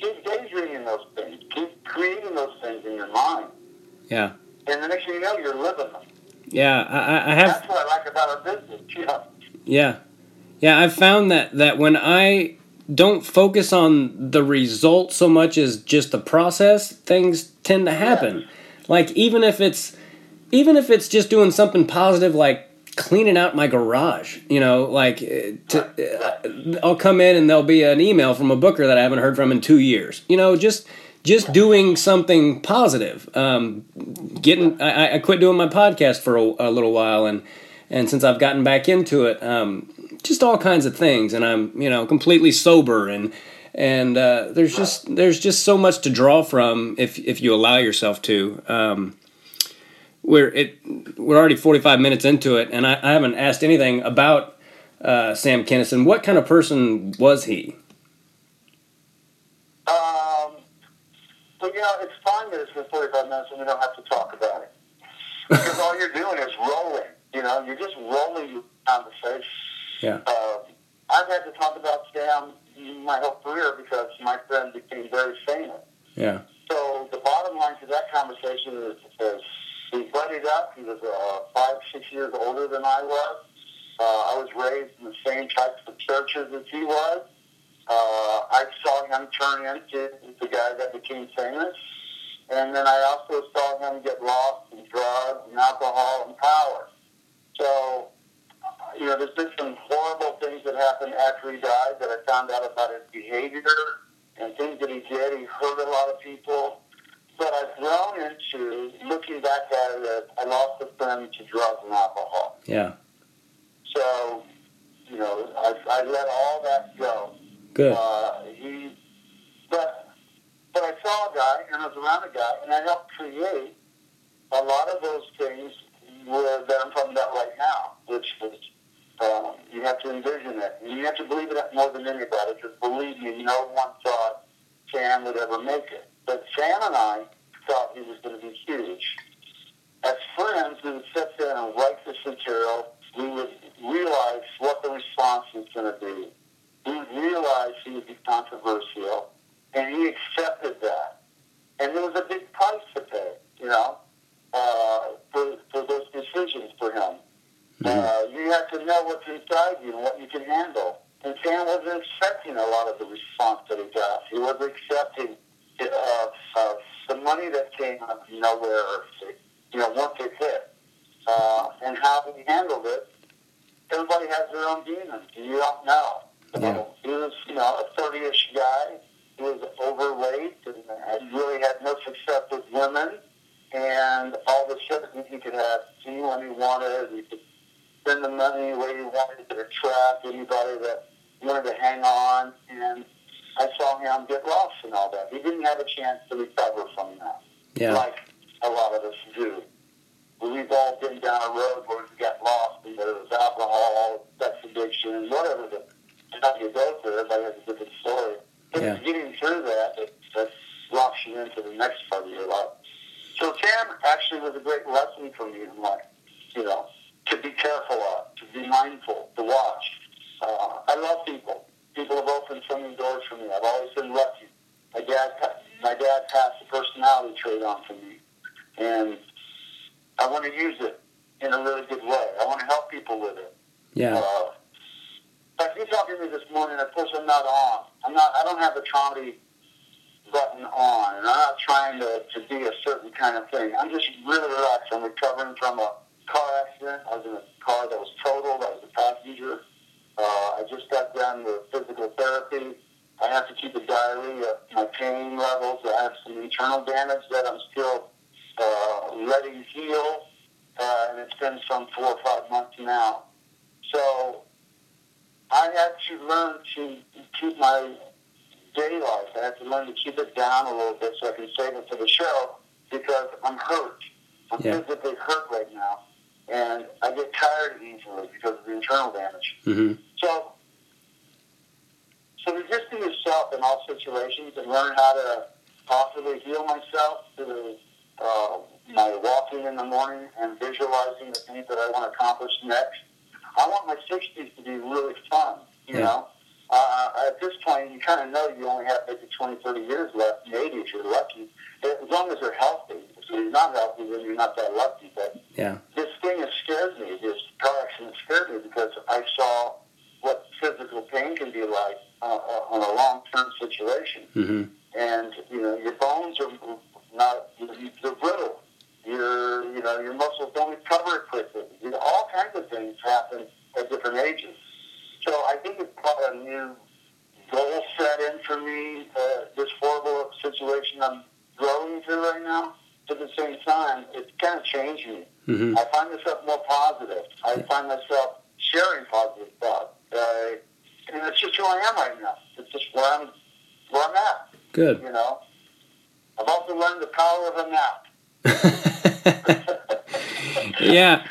Keep daydreaming those things. Keep creating those things in your mind. yeah, And the next thing you know, you're living them. yeah. I, I- I have That's what I like about our business. Know, Yeah. Yeah, I've found that that when I don't focus on the result so much as just the process, things tend to happen. Like even if it's even if it's just doing something positive like cleaning out my garage, you know, like uh, to, uh, I'll come in and there'll be an email from a booker that I haven't heard from in 2 years. You know, just just doing something positive. Um, getting I, I quit doing my podcast for a, a little while and and since I've gotten back into it, um, just all kinds of things, and I'm you know completely sober, and and uh, there's just there's just so much to draw from if if you allow yourself to. Um, we're it we're already 45 minutes into it, and I, I haven't asked anything about uh, Sam Kinison. What kind of person was he? um, you know, it's fine that it's been 45 minutes and we don't have to talk about it because all you're doing is rolling. You know, you're just rolling your conversation. Yeah. Uh, I've had to talk about Sam my whole career because my friend became very famous. Yeah. So the bottom line to that conversation is, is we buddied up. He was uh, five, six years older than I was. Uh, I was raised in the same types of churches as he was. Uh, I saw him turn into the guy that became famous. And then I also saw him get lost in drugs and alcohol and power. So, you know, there's been some horrible things that happened after he died that I found out about his behavior and things that he did. He hurt a lot of people. But I've grown into looking back at it as I lost a friend to drugs and alcohol. Yeah. So, you know, I, I let all that go. Good. Uh, he, but, but I saw a guy and I was around a guy and I helped create a lot of those things that I'm talking about right now, which was um, you have to envision it. And you have to believe it more than anybody because believe me, no one thought Sam would ever make it. But Sam and I thought he was going to be huge. As friends, we would sit there and write this material. We would realize what the response was going to be. We would realize he would be controversial, and he accepted that. And there was a big price to pay, you know, uh, for, for those decisions for him. Uh, you have to know what's inside you and what you can handle. And Sam wasn't accepting a lot of the response that he got. He wasn't accepting uh, uh, the money that came out of nowhere, you know, once it hit. Uh, and how he handled it, everybody has their own demons. You don't know. Yeah. He was, you know, a 30-ish guy. He was overweight and had really had no success with women. And all of a sudden, he could have anyone he wanted. He could spend the money the way he wanted to attract anybody that wanted to hang on. And I saw him get lost and all that. He didn't have a chance to recover from that, Yeah. like a lot of us do. We've all been down a road where we got lost, whether it was alcohol, sex addiction, whatever the how you go through. Everybody has a different story. But Yeah. getting through that, that, that locks you into the next part of your life. So Sam actually was a great lesson for me in life, you know, to be careful of, to be mindful, to watch. Uh, I love people. People have opened so many doors for me. I've always been lucky. My dad, my dad passed the personality trait on for me, and I want to use it in a really good way. I want to help people with it. Yeah. Uh, like you talking to me this morning, of course I'm not on. I'm not. I don't have the comedy button on, and I'm not trying to, to be a certain kind of thing. I'm just really relaxed. I'm recovering from a car accident. I was in a car that was totaled. I was a passenger. Uh, I just got done with physical therapy. I have to keep a diary of my pain levels. I have some internal damage that I'm still uh, letting heal, uh, and it's been some four or five months now. So I had to learn to keep my day life. I had to learn to keep it down a little bit so I can save it for the show because I'm hurt. I'm Yeah. physically hurt right now, and I get tired easily because of the internal damage. hmm So, so resisting yourself in all situations and learn how to possibly heal myself through uh, my walking in the morning and visualizing the things that I want to accomplish next. I want my 60s to be really fun, you Yeah. know. Uh, at this point, you kind of know you only have maybe 20, 30 years left, maybe if you're lucky, as long as you're healthy. If you're not healthy, then you're not that lucky. But Yeah. this thing has scared me. This car accident scared me because I saw what physical pain can be like uh, on a long-term situation. hmm And you know, your bones are not they're brittle. Your you know your muscles don't recover quickly. You know, all kinds of things happen at different ages. So I think it's brought a new goal set in for me. Uh, this horrible situation I'm growing through right now. At the same time, it's kind of changed me. hmm I find myself more positive. I find myself sharing positive thoughts. Uh, and it's just who I am right now. It's just where I'm, where I'm at, Good. you know. I've also learned the power of a nap. yeah.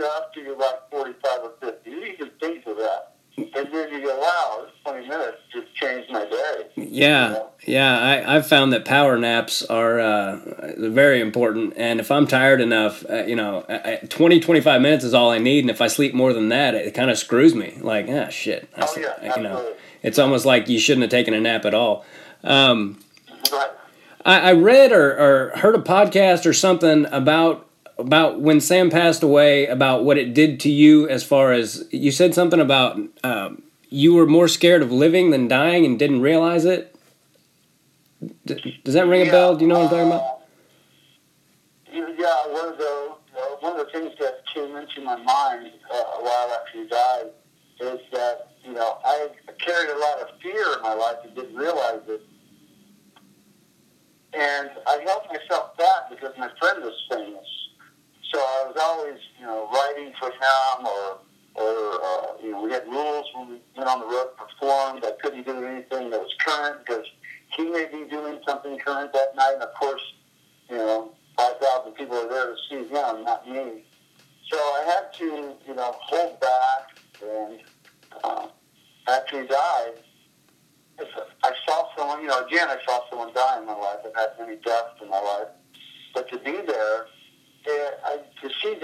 That you're, you're about 45 or 50? You can think of that. And then you go, wow, it's 20 minutes. Just changed my day. Yeah, yeah. I, I've found that power naps are uh, very important. And if I'm tired enough, uh, you know, I, I- 20, 25 minutes is all I need. And if I sleep more than that, it, kind of screws me. Like, ah, shit. I Oh, yeah, you know, it's almost like you shouldn't have taken a nap at all. Um, Right. I, I read or, or heard a podcast or something about about when Sam passed away, about what it did to you. As far as you said something about um, you were more scared of living than dying and didn't realize it. D- does that ring a bell? Do you know what I'm talking about? Yeah, yeah, one of the one of the things that came into my mind uh, a while after he died is that you know I carried a lot of fear in my life and didn't realize it, and I held myself back because my friend was famous. So I was always you know writing for him or. Or uh, you know, we had rules when we went on the road and performed. I couldn't do anything that was current because he may be doing something current that night. And of course, you know, 5,000 people are there to see him, not me. So I had to, you know, hold back. And uh, after he died, I saw someone, you know, again, I saw someone die in my life. I've had many deaths in my life. But to be there, eh, I, to see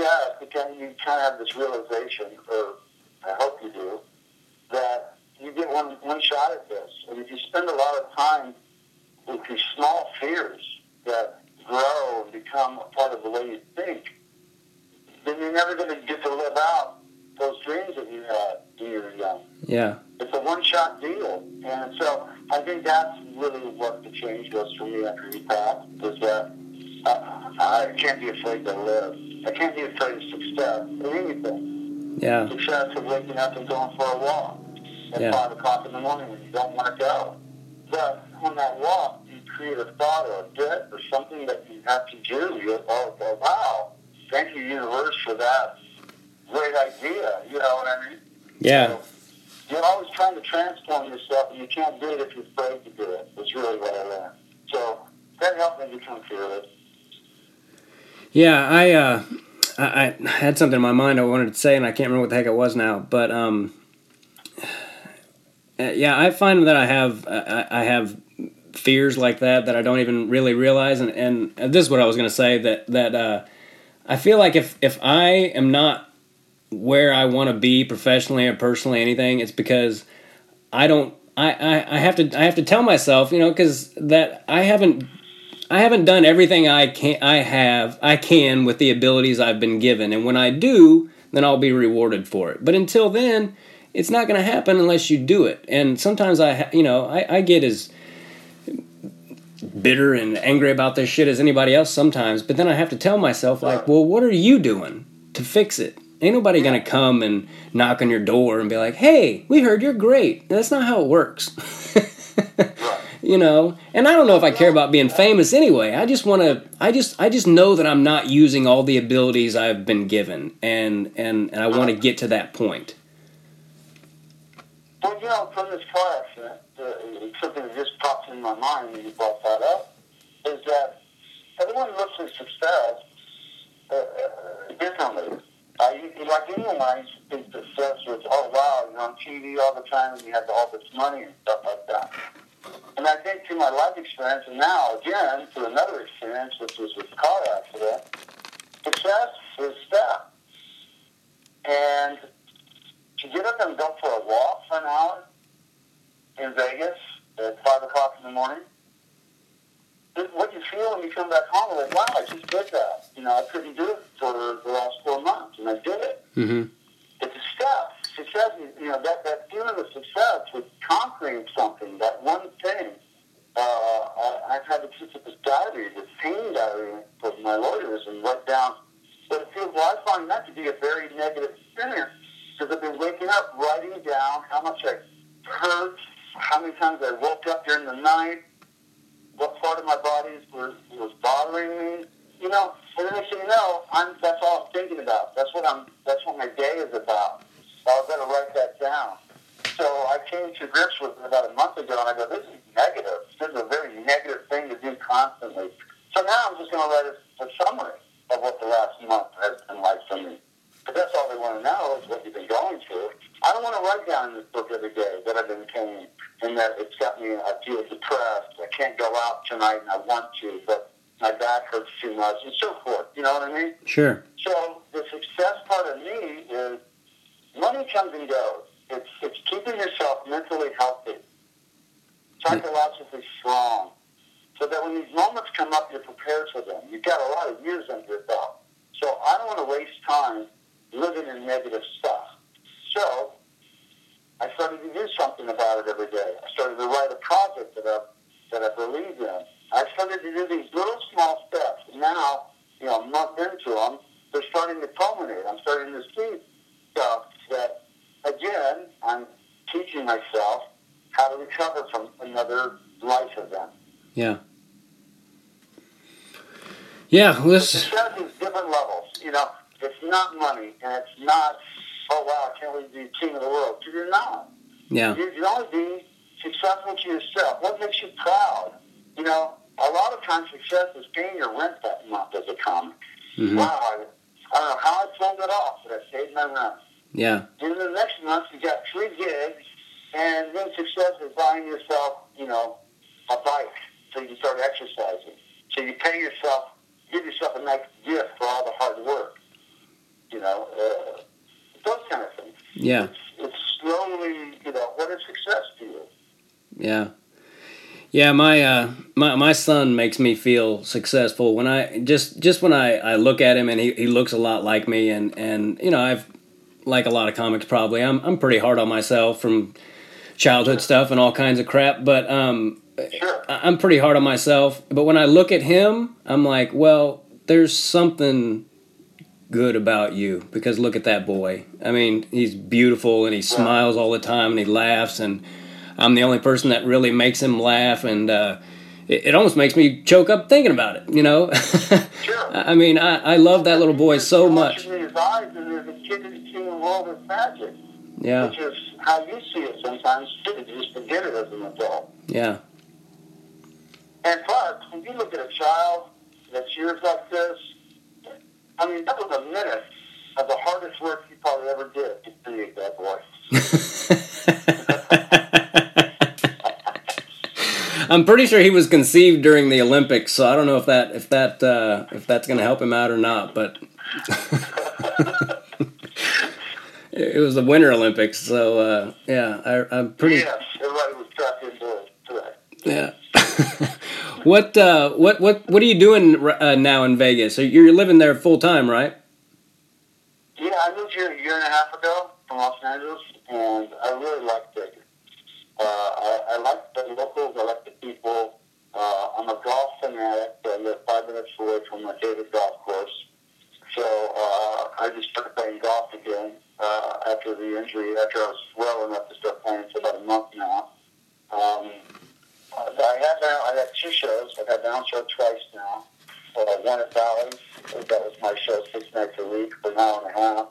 kind, of, you kind of have this realization, or I hope you do, that you get one, one shot at this. And if you spend a lot of time with these small fears that grow and become a part of the way you think, then you're never going to get to live out those dreams that you had when you were young. Yeah, It's a one-shot deal, and so I think that's really what the change was for me after he passed. Was that I, I can't be afraid to live. I can't be afraid of success or anything. yeah, Success of waking up and going for a walk at Yeah. five o'clock in the morning when you don't want to go. But on that walk, you create a thought or a bit or something that you have to do. You're, oh, oh wow, thank you universe for that great idea. You know what I mean? yeah, So, you're always trying to transform yourself, and you can't do it if you're afraid to do it. That's really what I learned. So that helped me become fearless. Yeah. I, uh, I I had something in my mind I wanted to say, and I can't remember what the heck it was now. But um, uh, yeah, I find that I have I, I have fears like that that I don't even really realize, and and this is what I was going to say that that uh, I feel like if if I am not where I want to be professionally or personally, anything, it's because I don't. I, I, I have to I have to tell myself, you know, because that I haven't I haven't done everything I can I have I can with the abilities I've been given, and when I do, then I'll be rewarded for it. But until then, it's not going to happen unless you do it. And sometimes I, ha- you know, I, I get as bitter and angry about this shit as anybody else sometimes. But then I have to tell myself, like, well, what are you doing to fix it? Ain't nobody gonna come and knock on your door and be like, "Hey, we heard you're great." That's not how it works. you know and i don't know if i care about being famous anyway i just want to i just i just know that i'm not using all the abilities i've been given and and, and i want to get to that point Well, you know, from this car accident, uh, something that just pops in my mind when you brought that up is that everyone looks at success uh, uh, differently. Uh, you, you- like anyone, I used to think success was, oh, wow, you're on TV all the time and you have all this money and stuff like that. And I think through my life experience, and now again through another experience, which was with the car accident, success is step. And to get up and go for a walk for an hour in Vegas at 5 o'clock in the morning, what you feel when you come back home is like, wow, I just did that. You know, I couldn't do it for the last four months, and I did it. mm-hmm. It's a step. Success, is- you know, that, that feeling of success with conquering something, that one to be a very negative experience because I've been waking up writing down how much I hurt, how many times I woke up during the night, what part of my body was, was bothering me. You know, and the next thing you know, I'm, that's all I'm thinking about. That's what I'm. That's what my day is about. So I better write that down. So I came to grips with it about a month ago, and I go, "This is negative. This is a very negative thing to do constantly." So now I'm just going to write a, a summary of what the last month has been like for me. But that's all they want to know is what you've been going through. I don't don't want to write down in this book every day that I've been in pain and that it's got me, I feel depressed. I can't go out tonight and I want to, but my back hurts too much and so forth. You know what I mean? Sure. So the success part of me is money comes and goes. It's, it's keeping yourself mentally healthy, psychologically strong, so that when these moments come up, you're prepared for them. You've got a lot of years under your belt. So I don't want to waste time living in negative stuff. So I started to do something about it every day. I started to write a project that I, that I believe in. I started to do these little small steps. Now, you know, a month into them, they're starting to culminate. I'm starting to see stuff that, again, I'm teaching myself how to recover from another life event. Yeah. Yeah, this Success is different levels. You know, it's not money, and it's not, oh, wow, can't believe you're king of the world. 'Cause You're not. yeah, You can only be successful to yourself. What makes you proud? You know, a lot of times success is paying your rent that month as a comic. Mhm. Wow, I, I don't know how I pulled it off, but I paid my rent. yeah, And the next month you got three gigs, and then success is buying yourself, you know, a bike so you can start exercising. So you pay yourself, give yourself a nice gift for all the hard work. You know, uh, those kind of things. yeah, It's, it's slowly, you know, what is success to you? yeah. Yeah, my uh, my my son makes me feel successful when I just just when I, I look at him and he, he looks a lot like me and, and you know I've like a lot of comics probably I'm I'm pretty hard on myself from childhood stuff and all kinds of crap but um Sure. I'm pretty hard on myself, but when I look at him, I'm like, well, there's something good about you because look at that boy. I mean, he's beautiful and he smiles all the time and he laughs, and I'm the only person that really makes him laugh, and uh, it, it almost makes me choke up thinking about it. You know, Sure. I mean, I, I love that little boy so much. His eyes, and there's a kid that's seeing the world as magic, Yeah, which is how you see it sometimes. too. You just forget it as an adult. yeah, And plus, when you look at a child that's yours like this, I mean, that was a minute of the hardest work you probably ever did to create that voice. I'm pretty sure he was conceived during the Olympics, so I don't know if that if that uh, if that's going to help him out or not. But it was the Winter Olympics, so uh, yeah, I, I'm pretty Yes, everybody was trapped into it today. yeah. what uh, what what what are you doing uh, now in Vegas? So you're living there full time, right? Yeah, I moved here a year and a half ago from Los Angeles, and I really like Vegas. Uh, I, I like the locals. I like the people. Uh, I'm a golf fanatic. I live five minutes away from my favorite golf course. So uh, I just started playing golf again uh, after the injury, after I was well enough to start playing for about a month now. Um, I have now, I have two shows. I've had my own show twice now. Uh, one at Bally's. That was my show six nights a week for an hour and a half.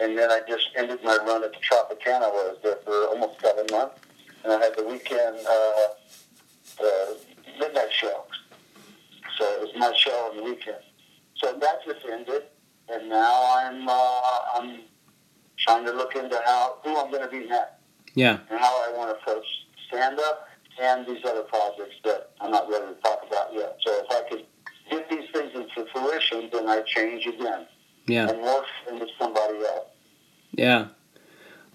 And then I just ended my run at the Tropicana where I was there for almost seven months. And I had the weekend uh, uh, midnight show. So it was my show on the weekend. So that just ended. And now I'm uh, I'm trying to look into how who I'm going to be next Yeah, and how I want to approach stand up and these other projects that I'm not ready to talk about yet. So if I could get these things into fruition, then I change again yeah. and morph into somebody else. Yeah.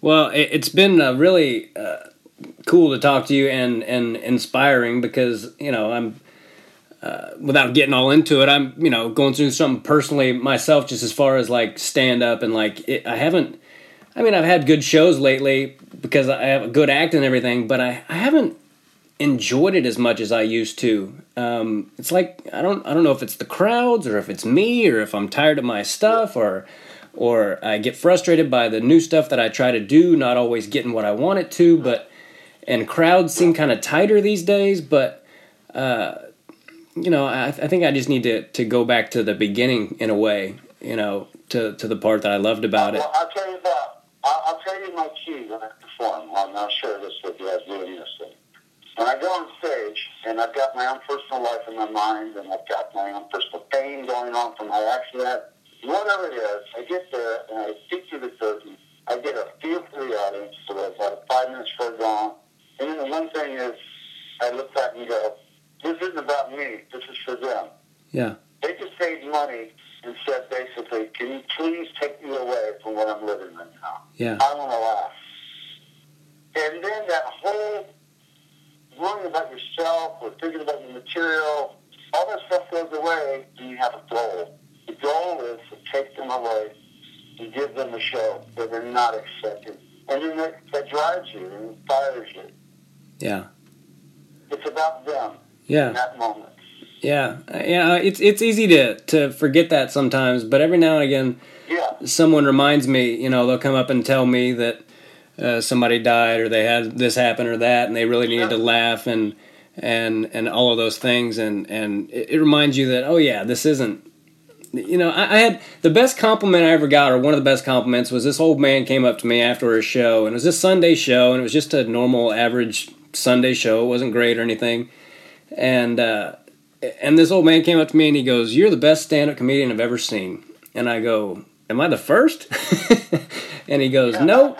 Well, it, it's been uh, really uh, cool to talk to you and, and inspiring because, you know, I'm, uh, without getting all into it, I'm, you know, going through something personally myself, just as far as like stand up and like, it, I haven't, I mean, I've had good shows lately because I have a good act and everything, but I, I haven't enjoyed it as much as I used to. Um, it's like, I don't, I don't know if it's the crowds or if it's me or if I'm tired of my stuff or, or I get frustrated by the new stuff that I try to do, not always getting what I want it to. But and crowds seem kind of tighter these days. But uh, you know, I, I think I just need to to go back to the beginning in a way. You know, to to the part that I loved about it. Well, I'll tell you about, I'll, I'll tell you my key when I perform. I'll, I'll share this with you as this thing. When I go on stage and I've got my own personal life in my mind and I've got my own personal pain going on from my accident, whatever it is, I get there and I speak to the curtain I get a feel for the audience, so that's like five minutes for a gone. And then the one thing is, I look back and go, this isn't about me. This is for them. Yeah. They just saved money and said basically, can you please take me away from what I'm living right now? Yeah. I want to laugh. And then that whole worrying about yourself or thinking about your material, all that stuff goes away and you have a goal. The goal is to take them away and give them a show that they're not accepted. And then that, that drives you and inspires you. Yeah. It's about them Yeah. in that moment. Yeah. Uh, Yeah. It's it's easy to to forget that sometimes, but every now and again, Yeah. someone reminds me. You know, they'll come up and tell me that uh, somebody died or they had this happen or that, and they really needed to laugh and and and all of those things, and and it, it reminds you that oh yeah, this isn't. You know, I, I had the best compliment I ever got, or one of the best compliments, was this old man came up to me after a show, and it was this Sunday show, and it was just a normal, average Sunday show. It wasn't great or anything, and uh, and this old man came up to me and he goes, "You're the best stand-up comedian I've ever seen." And I go, "Am I the first? and he goes, "No."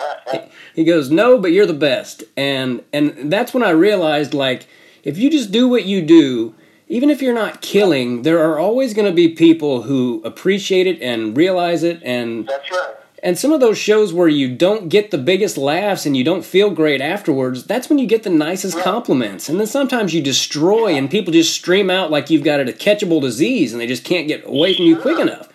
He goes, "No, but you're the best." And and that's when I realized like if you just do what you do, even if you're not killing, there are always going to be people who appreciate it and realize it and That's right. and some of those shows where you don't get the biggest laughs and you don't feel great afterwards, that's when you get the nicest compliments. And then sometimes you destroy and people just stream out like you've got a catchable disease and they just can't get away from you quick enough.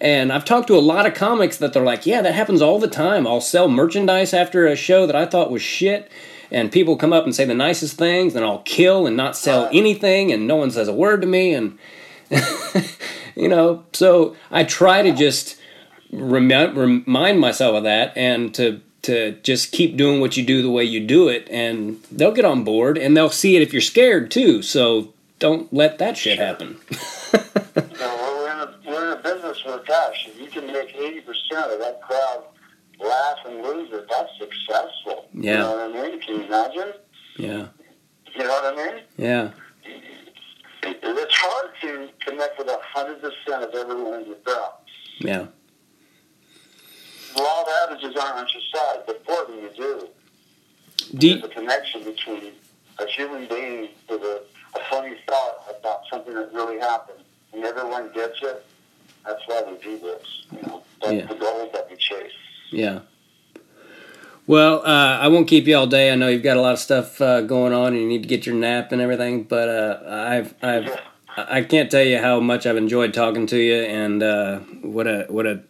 And I've talked to a lot of comics that they're like, yeah, that happens all the time. I'll sell merchandise after a show that I thought was shit. And people come up and say the nicest things, and I'll kill and not sell uh. anything, and no one says a word to me. And, you know, so I try to just remi- remind myself of that and to to just keep doing what you do the way you do it and they'll get on board and they'll see it if you're scared too so don't let that shit happen You know, we're in a we're a business where, gosh, if you can make eighty percent of that crowd laugh and lose it, that's successful. Yeah. You know what I mean? Can you imagine? yeah You know what I mean? yeah It's hard to connect with a hundred percent of everyone in your crowd. yeah Law of averages aren't on your side, but when you do, do there's a connection between a human being with a, a funny thought about something that really happened, and everyone gets it. That's why we do this. You know, that's Yeah. the goal that we chase. yeah well uh, i won't keep you all day i know you've got a lot of stuff uh, going on and you need to get your nap and everything but uh, i've i've I can't tell you how much I've enjoyed talking to you, and uh, what a what a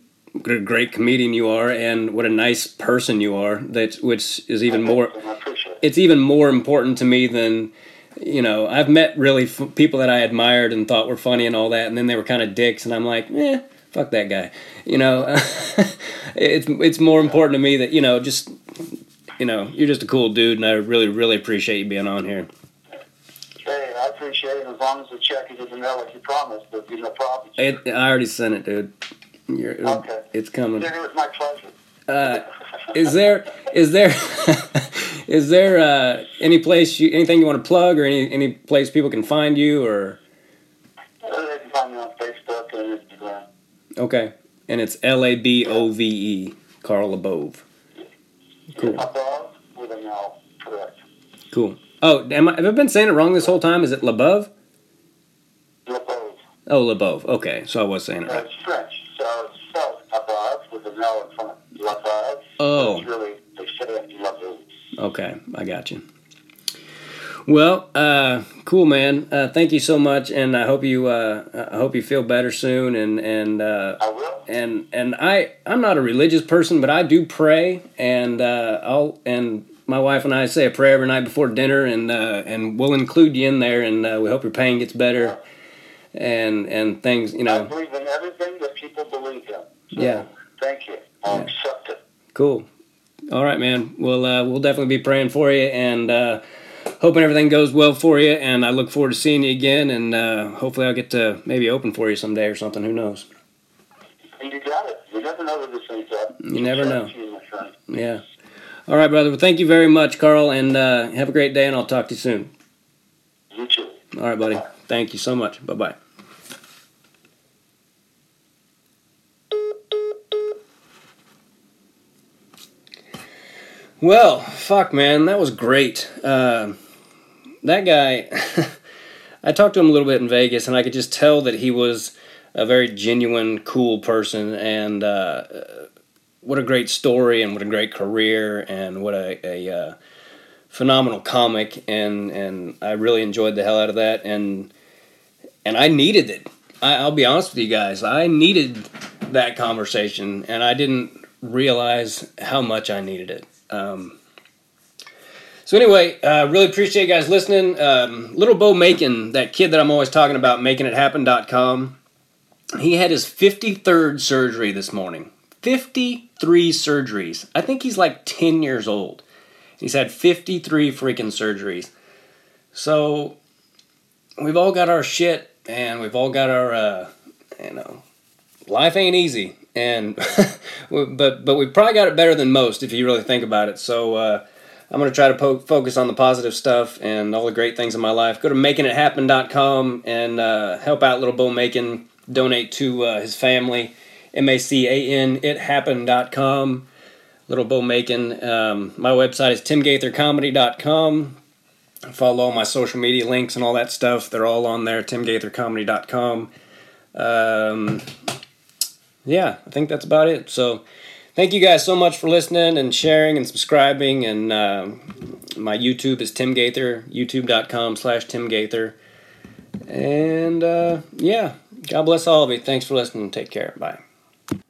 great comedian you are, and what a nice person you are. That which is even more. I appreciate it. It's even more important to me than you know. I've met really f- people that I admired and thought were funny and all that, and then they were kind of dicks, and I'm like, eh, fuck that guy. You know, it's it's more important to me that you know just you know you're just a cool dude, and I really really appreciate you being on here. Hey, I appreciate it. As long as the check is in the mail like you promised, there'll be no problem. It, I already sent it, dude. You're, Okay. It's coming. It was my pleasure. Uh, is there is there is there uh, any place you anything you want to plug or any any place people can find you or Uh, They can find me on Facebook and Instagram. okay and it's L A B O V E Carl LaBove. Cool. Above with an L. Correct. Cool. Oh, am I, have I been saying it wrong this whole time? Is it Labove? Above. Oh, Labove. Okay, so I was saying it right. It's French, so it's spelled above with an L in front. Above. Oh. It's really, they say it above. Okay, I got you. Well, uh, cool, man. Uh, thank you so much, and I hope you uh, I hope you feel better soon. And and uh, I will. and and I I'm not a religious person, but I do pray, and uh, I'll and my wife and I say a prayer every night before dinner, and uh, and we'll include you in there, and uh, we hope your pain gets better, and and things you know. I believe in everything that people believe in. So, Yeah. Thank you. I'll Yeah. accept it. Cool. All right, man. Well, uh, we'll definitely be praying for you, and uh, hoping everything goes well for you. And I look forward to seeing you again, and uh, hopefully I'll get to maybe open for you someday or something. Who knows? And you got it. You never know where this thing's at. You never know. You. Yeah. All right, brother. Well, thank you very much, Carl, and uh, have a great day. And I'll talk to you soon. You too. All right, buddy. Thank you so much. Bye bye. Well, fuck, man, that was great. Uh, that guy, I talked to him a little bit in Vegas, and I could just tell that he was a very genuine, cool person, and uh, what a great story, and what a great career, and what a, a uh, phenomenal comic, and and I really enjoyed the hell out of that, and and I needed it. I, I'll be honest with you guys, I needed that conversation, and I didn't realize how much I needed it. Um, so anyway, uh, really appreciate you guys listening. Um, Little Bo Macan, that kid that I'm always talking about, macanithappen.com, he had his 53rd surgery this morning. 53 surgeries. I think he's like 10 years old. He's had 53 freaking surgeries. So we've all got our shit and we've all got our, uh, you know, life ain't easy. And, but, but we've probably got it better than most if you really think about it. So, uh, I'm going to try to po- focus on the positive stuff and all the great things in my life. Go to macanithappen.com and uh, help out little Bo Macan. Donate to uh, his family. M A C A N ithappen.com. Little Bo Macan. Um, my website is timgaithercomedy.com. Follow all my social media links and all that stuff. They're all on there. timgaithercomedy.com. Um, yeah, I think that's about it. So, thank you guys so much for listening and sharing and subscribing. And uh, my YouTube is Tim Gaither, youtube.com slash Tim Gaither. And uh, yeah, God bless all of you. Thanks for listening. Take care. Bye.